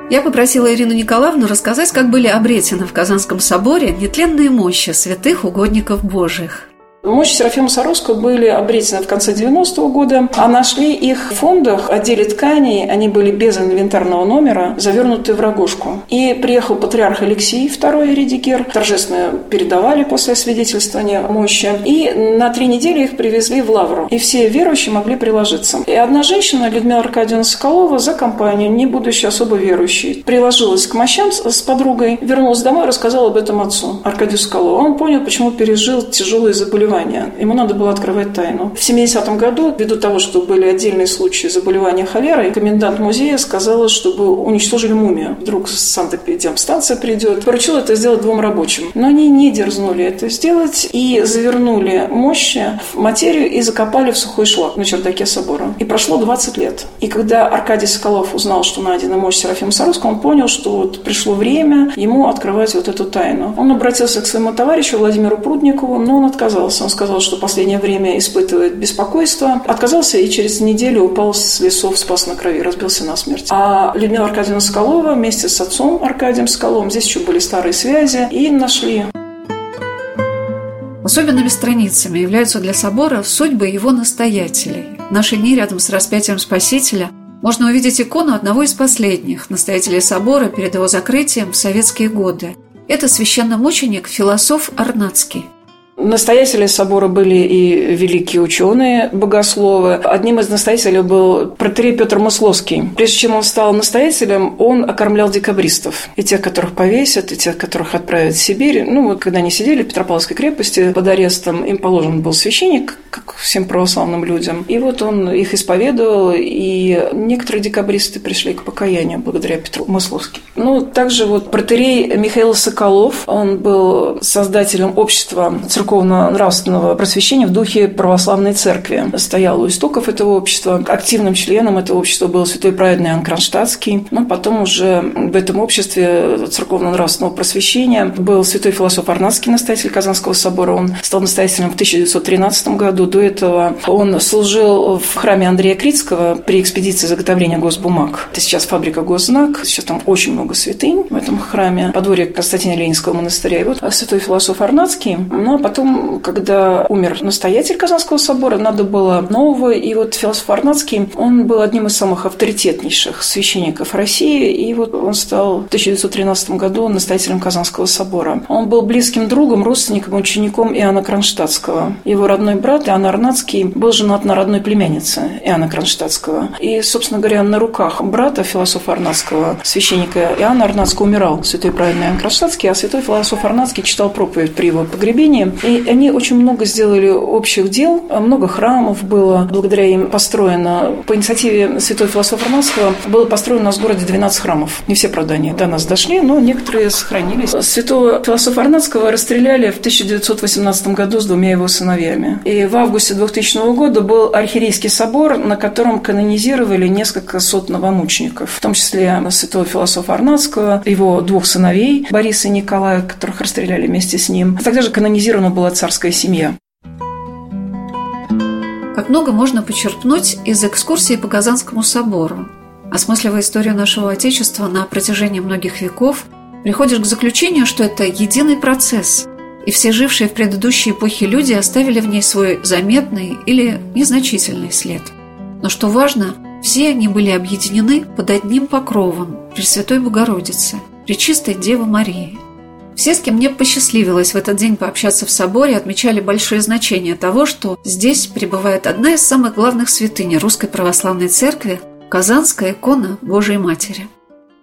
Я попросила Ирину Николаевну рассказать, как были обретены в Казанском соборе нетленные мощи святых угодников Божьих. Мощи Серафима Саровского были обретены в конце 90-го года, а нашли их в фондах, отделе тканей, они были без инвентарного номера, завернутые в рогожку. И приехал патриарх Алексей II Редигер, торжественно передавали после освидетельствования мощи, и на три недели их привезли в Лавру. И все верующие могли приложиться. И одна женщина, Людмила Аркадьевна Соколова, за компанию, не будучи особо верующей, приложилась к мощам с подругой, вернулась домой и рассказала об этом отцу, Аркадию Соколову. Он понял, почему пережил тяжелые заболевания заболевания. Ему надо было открывать тайну. В 70-м году, ввиду того, что были отдельные случаи заболевания холерой, комендант музея сказала, чтобы уничтожили мумию. Вдруг санэпидемстанция придет. Поручил это сделать двум рабочим. Но они не дерзнули это сделать и завернули мощи в материю и закопали в сухой шлак на чердаке собора. И прошло 20 лет. И когда Аркадий Соколов узнал, что найдена мощь Серафима Саровского, он понял, что вот пришло время ему открывать вот эту тайну. Он обратился к своему товарищу Владимиру Прудникову, но он отказался. Он сказал, что в последнее время испытывает беспокойство. Отказался и через неделю упал с лесов, спас на крови, разбился на смерть. А Людмила Аркадьевна Скалова вместе с отцом Аркадием Скаловым, здесь еще были старые связи, и нашли Особенными страницами являются для собора судьбы его настоятелей. В наши дни рядом с распятием Спасителя можно увидеть икону одного из последних настоятелей собора перед его закрытием в советские годы. Это священномученик, философ Арнацкий. Настоятели собора были и великие ученые, богословы. Одним из настоятелей был протерей Петр Масловский. Прежде чем он стал настоятелем, он окормлял декабристов. И тех, которых повесят, и тех, которых отправят в Сибирь. Ну, вот когда они сидели в Петропавловской крепости под арестом, им положен был священник, как всем православным людям. И вот он их исповедовал, и некоторые декабристы пришли к покаянию благодаря Петру Масловскому. Ну, также вот протерей Михаил Соколов, он был создателем общества церковного церковно-нравственного просвещения в духе православной церкви. Стоял у истоков этого общества. Активным членом этого общества был святой праведный Иоанн Кронштадтский. Но потом уже в этом обществе церковно-нравственного просвещения был святой философ Арнадский, настоятель Казанского собора. Он стал настоятелем в 1913 году. До этого он служил в храме Андрея Критского при экспедиции заготовления госбумаг. Это сейчас фабрика Госзнак. Сейчас там очень много святынь в этом храме. Подворье Константина Ленинского монастыря. И вот святой философ Арнадский. Ну, а потом потом, когда умер настоятель Казанского собора, надо было нового. И вот философ Арнацкий, он был одним из самых авторитетнейших священников России. И вот он стал в 1913 году настоятелем Казанского собора. Он был близким другом, родственником, учеником Иоанна Кронштадтского. Его родной брат Иоанн Арнацкий был женат на родной племяннице Иоанна Кронштадтского. И, собственно говоря, на руках брата философа Арнацкого, священника Иоанна Арнацкого, умирал святой праведный Иоанн Кронштадтский, а святой философ Арнацкий читал проповедь при его погребении. И они очень много сделали общих дел, много храмов было, благодаря им построено. По инициативе святой философа Арнадского было построено у нас в городе 12 храмов. Не все, правда, они до нас дошли, но некоторые сохранились. Святого философа Арнадского расстреляли в 1918 году с двумя его сыновьями. И в августе 2000 года был архиерейский собор, на котором канонизировали несколько сот новомучеников, в том числе святого философа Арнадского, его двух сыновей, Бориса и Николая, которых расстреляли вместе с ним. А тогда же канонизировано была царская семья. Как много можно почерпнуть из экскурсии по Казанскому собору. Осмысливая историю нашего Отечества на протяжении многих веков, приходишь к заключению, что это единый процесс, и все жившие в предыдущей эпохе люди оставили в ней свой заметный или незначительный след. Но что важно, все они были объединены под одним покровом Пресвятой Богородицы, Пречистой Девы Марии – все, с кем мне посчастливилось в этот день пообщаться в соборе, отмечали большое значение того, что здесь пребывает одна из самых главных святынь Русской Православной Церкви – Казанская икона Божией Матери –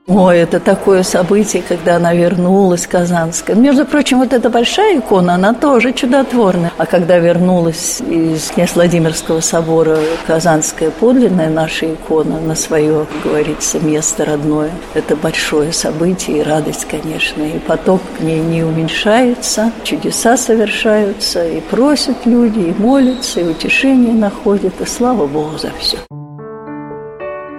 Ой, это такое событие, когда она вернулась, Казанская. Между прочим, вот эта большая икона, она тоже чудотворная. А когда вернулась из князь Владимирского собора Казанская подлинная наша икона на свое, как говорится, место родное, это большое событие и радость, конечно. И поток к ней не уменьшается, чудеса совершаются, и просят люди, и молятся, и утешение находят, и слава Богу за все.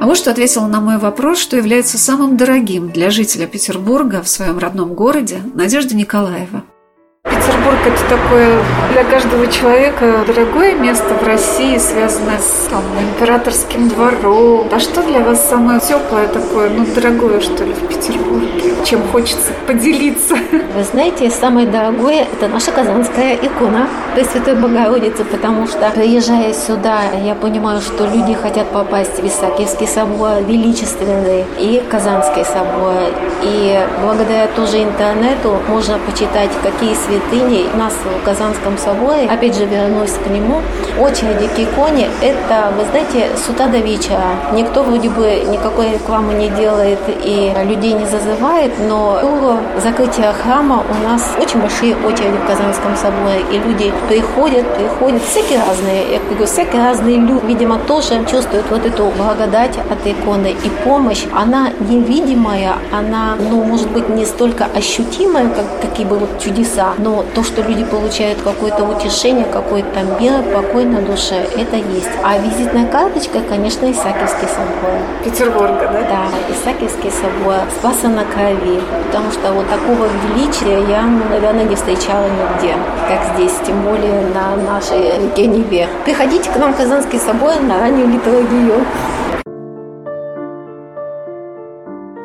А вот что ответила на мой вопрос, что является самым дорогим для жителя Петербурга в своем родном городе Надежда Николаева. Петербург – это такое для каждого человека дорогое место в России, связанное с там, императорским двором. А что для вас самое теплое такое, ну, дорогое, что ли, в Петербурге? Чем хочется поделиться? Вы знаете, самое дорогое – это наша казанская икона Пресвятой Богородицы, потому что, приезжая сюда, я понимаю, что люди хотят попасть в Исаакиевский собор, величественный, и Казанский собор. И благодаря тоже интернету можно почитать, какие святыни у нас в Казанском соборе. Опять же, вернусь к нему. Очереди к иконе – это, вы знаете, с утра до вечера. Никто вроде бы никакой рекламы не делает и людей не зазывает, но до закрытия храма у нас очень большие очереди в Казанском соборе. И люди приходят, приходят, всякие разные. Я говорю, всякие разные люди, видимо, тоже чувствуют вот эту благодать от иконы. И помощь, она невидимая, она, ну, может быть, не столько ощутимая, как какие бы вот чудеса, но то, что люди получают какое-то утешение, какой-то мир, покой на душе, это есть. А визитная карточка, конечно, Исаакиевский собор. Петербурга, да? Да, Исаакиевский собор, Спаса на крови. Потому что вот такого величия я, ну, наверное, не встречала нигде, как здесь, тем более на нашей реке Неве. Приходите к нам в Казанский собор на раннюю литургию.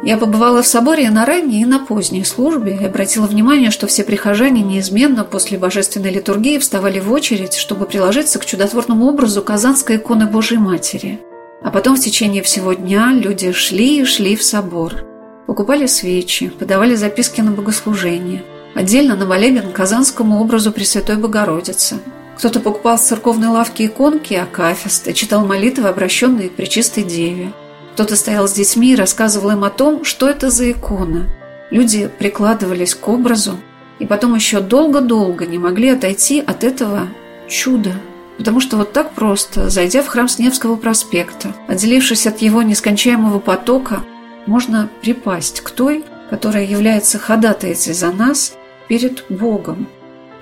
Я побывала в соборе на ранней, и на поздней службе и обратила внимание, что все прихожане неизменно после божественной литургии вставали в очередь, чтобы приложиться к чудотворному образу Казанской иконы Божьей Матери. А потом в течение всего дня люди шли и шли в собор. Покупали свечи, подавали записки на богослужение. Отдельно на молебен Казанскому образу Пресвятой Богородицы. Кто-то покупал с церковной лавки иконки, акафисты, читал молитвы, обращенные к Пречистой Деве. Кто-то стоял с детьми и рассказывал им о том, что это за икона. Люди прикладывались к образу и потом еще долго-долго не могли отойти от этого чуда. Потому что вот так просто, зайдя в храм Сневского проспекта, отделившись от его нескончаемого потока, можно припасть к той, которая является ходатайцей за нас перед Богом.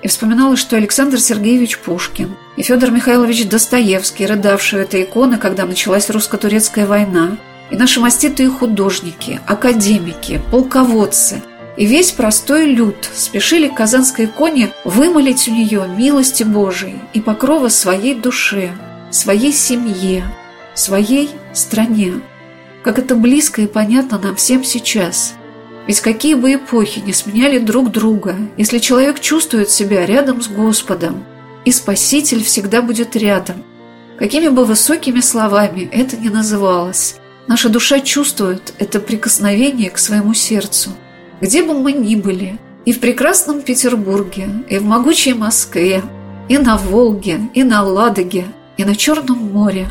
И вспоминалось, что Александр Сергеевич Пушкин и Федор Михайлович Достоевский, рыдавшие этой иконы, когда началась русско-турецкая война, и наши маститые художники, академики, полководцы и весь простой люд спешили к Казанской иконе вымолить у нее милости Божией и покрова своей душе, своей семье, своей стране. Как это близко и понятно нам всем сейчас. Ведь какие бы эпохи не сменяли друг друга, если человек чувствует себя рядом с Господом, и Спаситель всегда будет рядом. Какими бы высокими словами это ни называлось, Наша душа чувствует это прикосновение к своему сердцу. Где бы мы ни были, и в прекрасном Петербурге, и в могучей Москве, и на Волге, и на Ладоге, и на Черном море.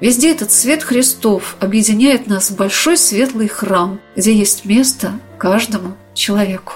Везде этот свет Христов объединяет нас в большой светлый храм, где есть место каждому человеку.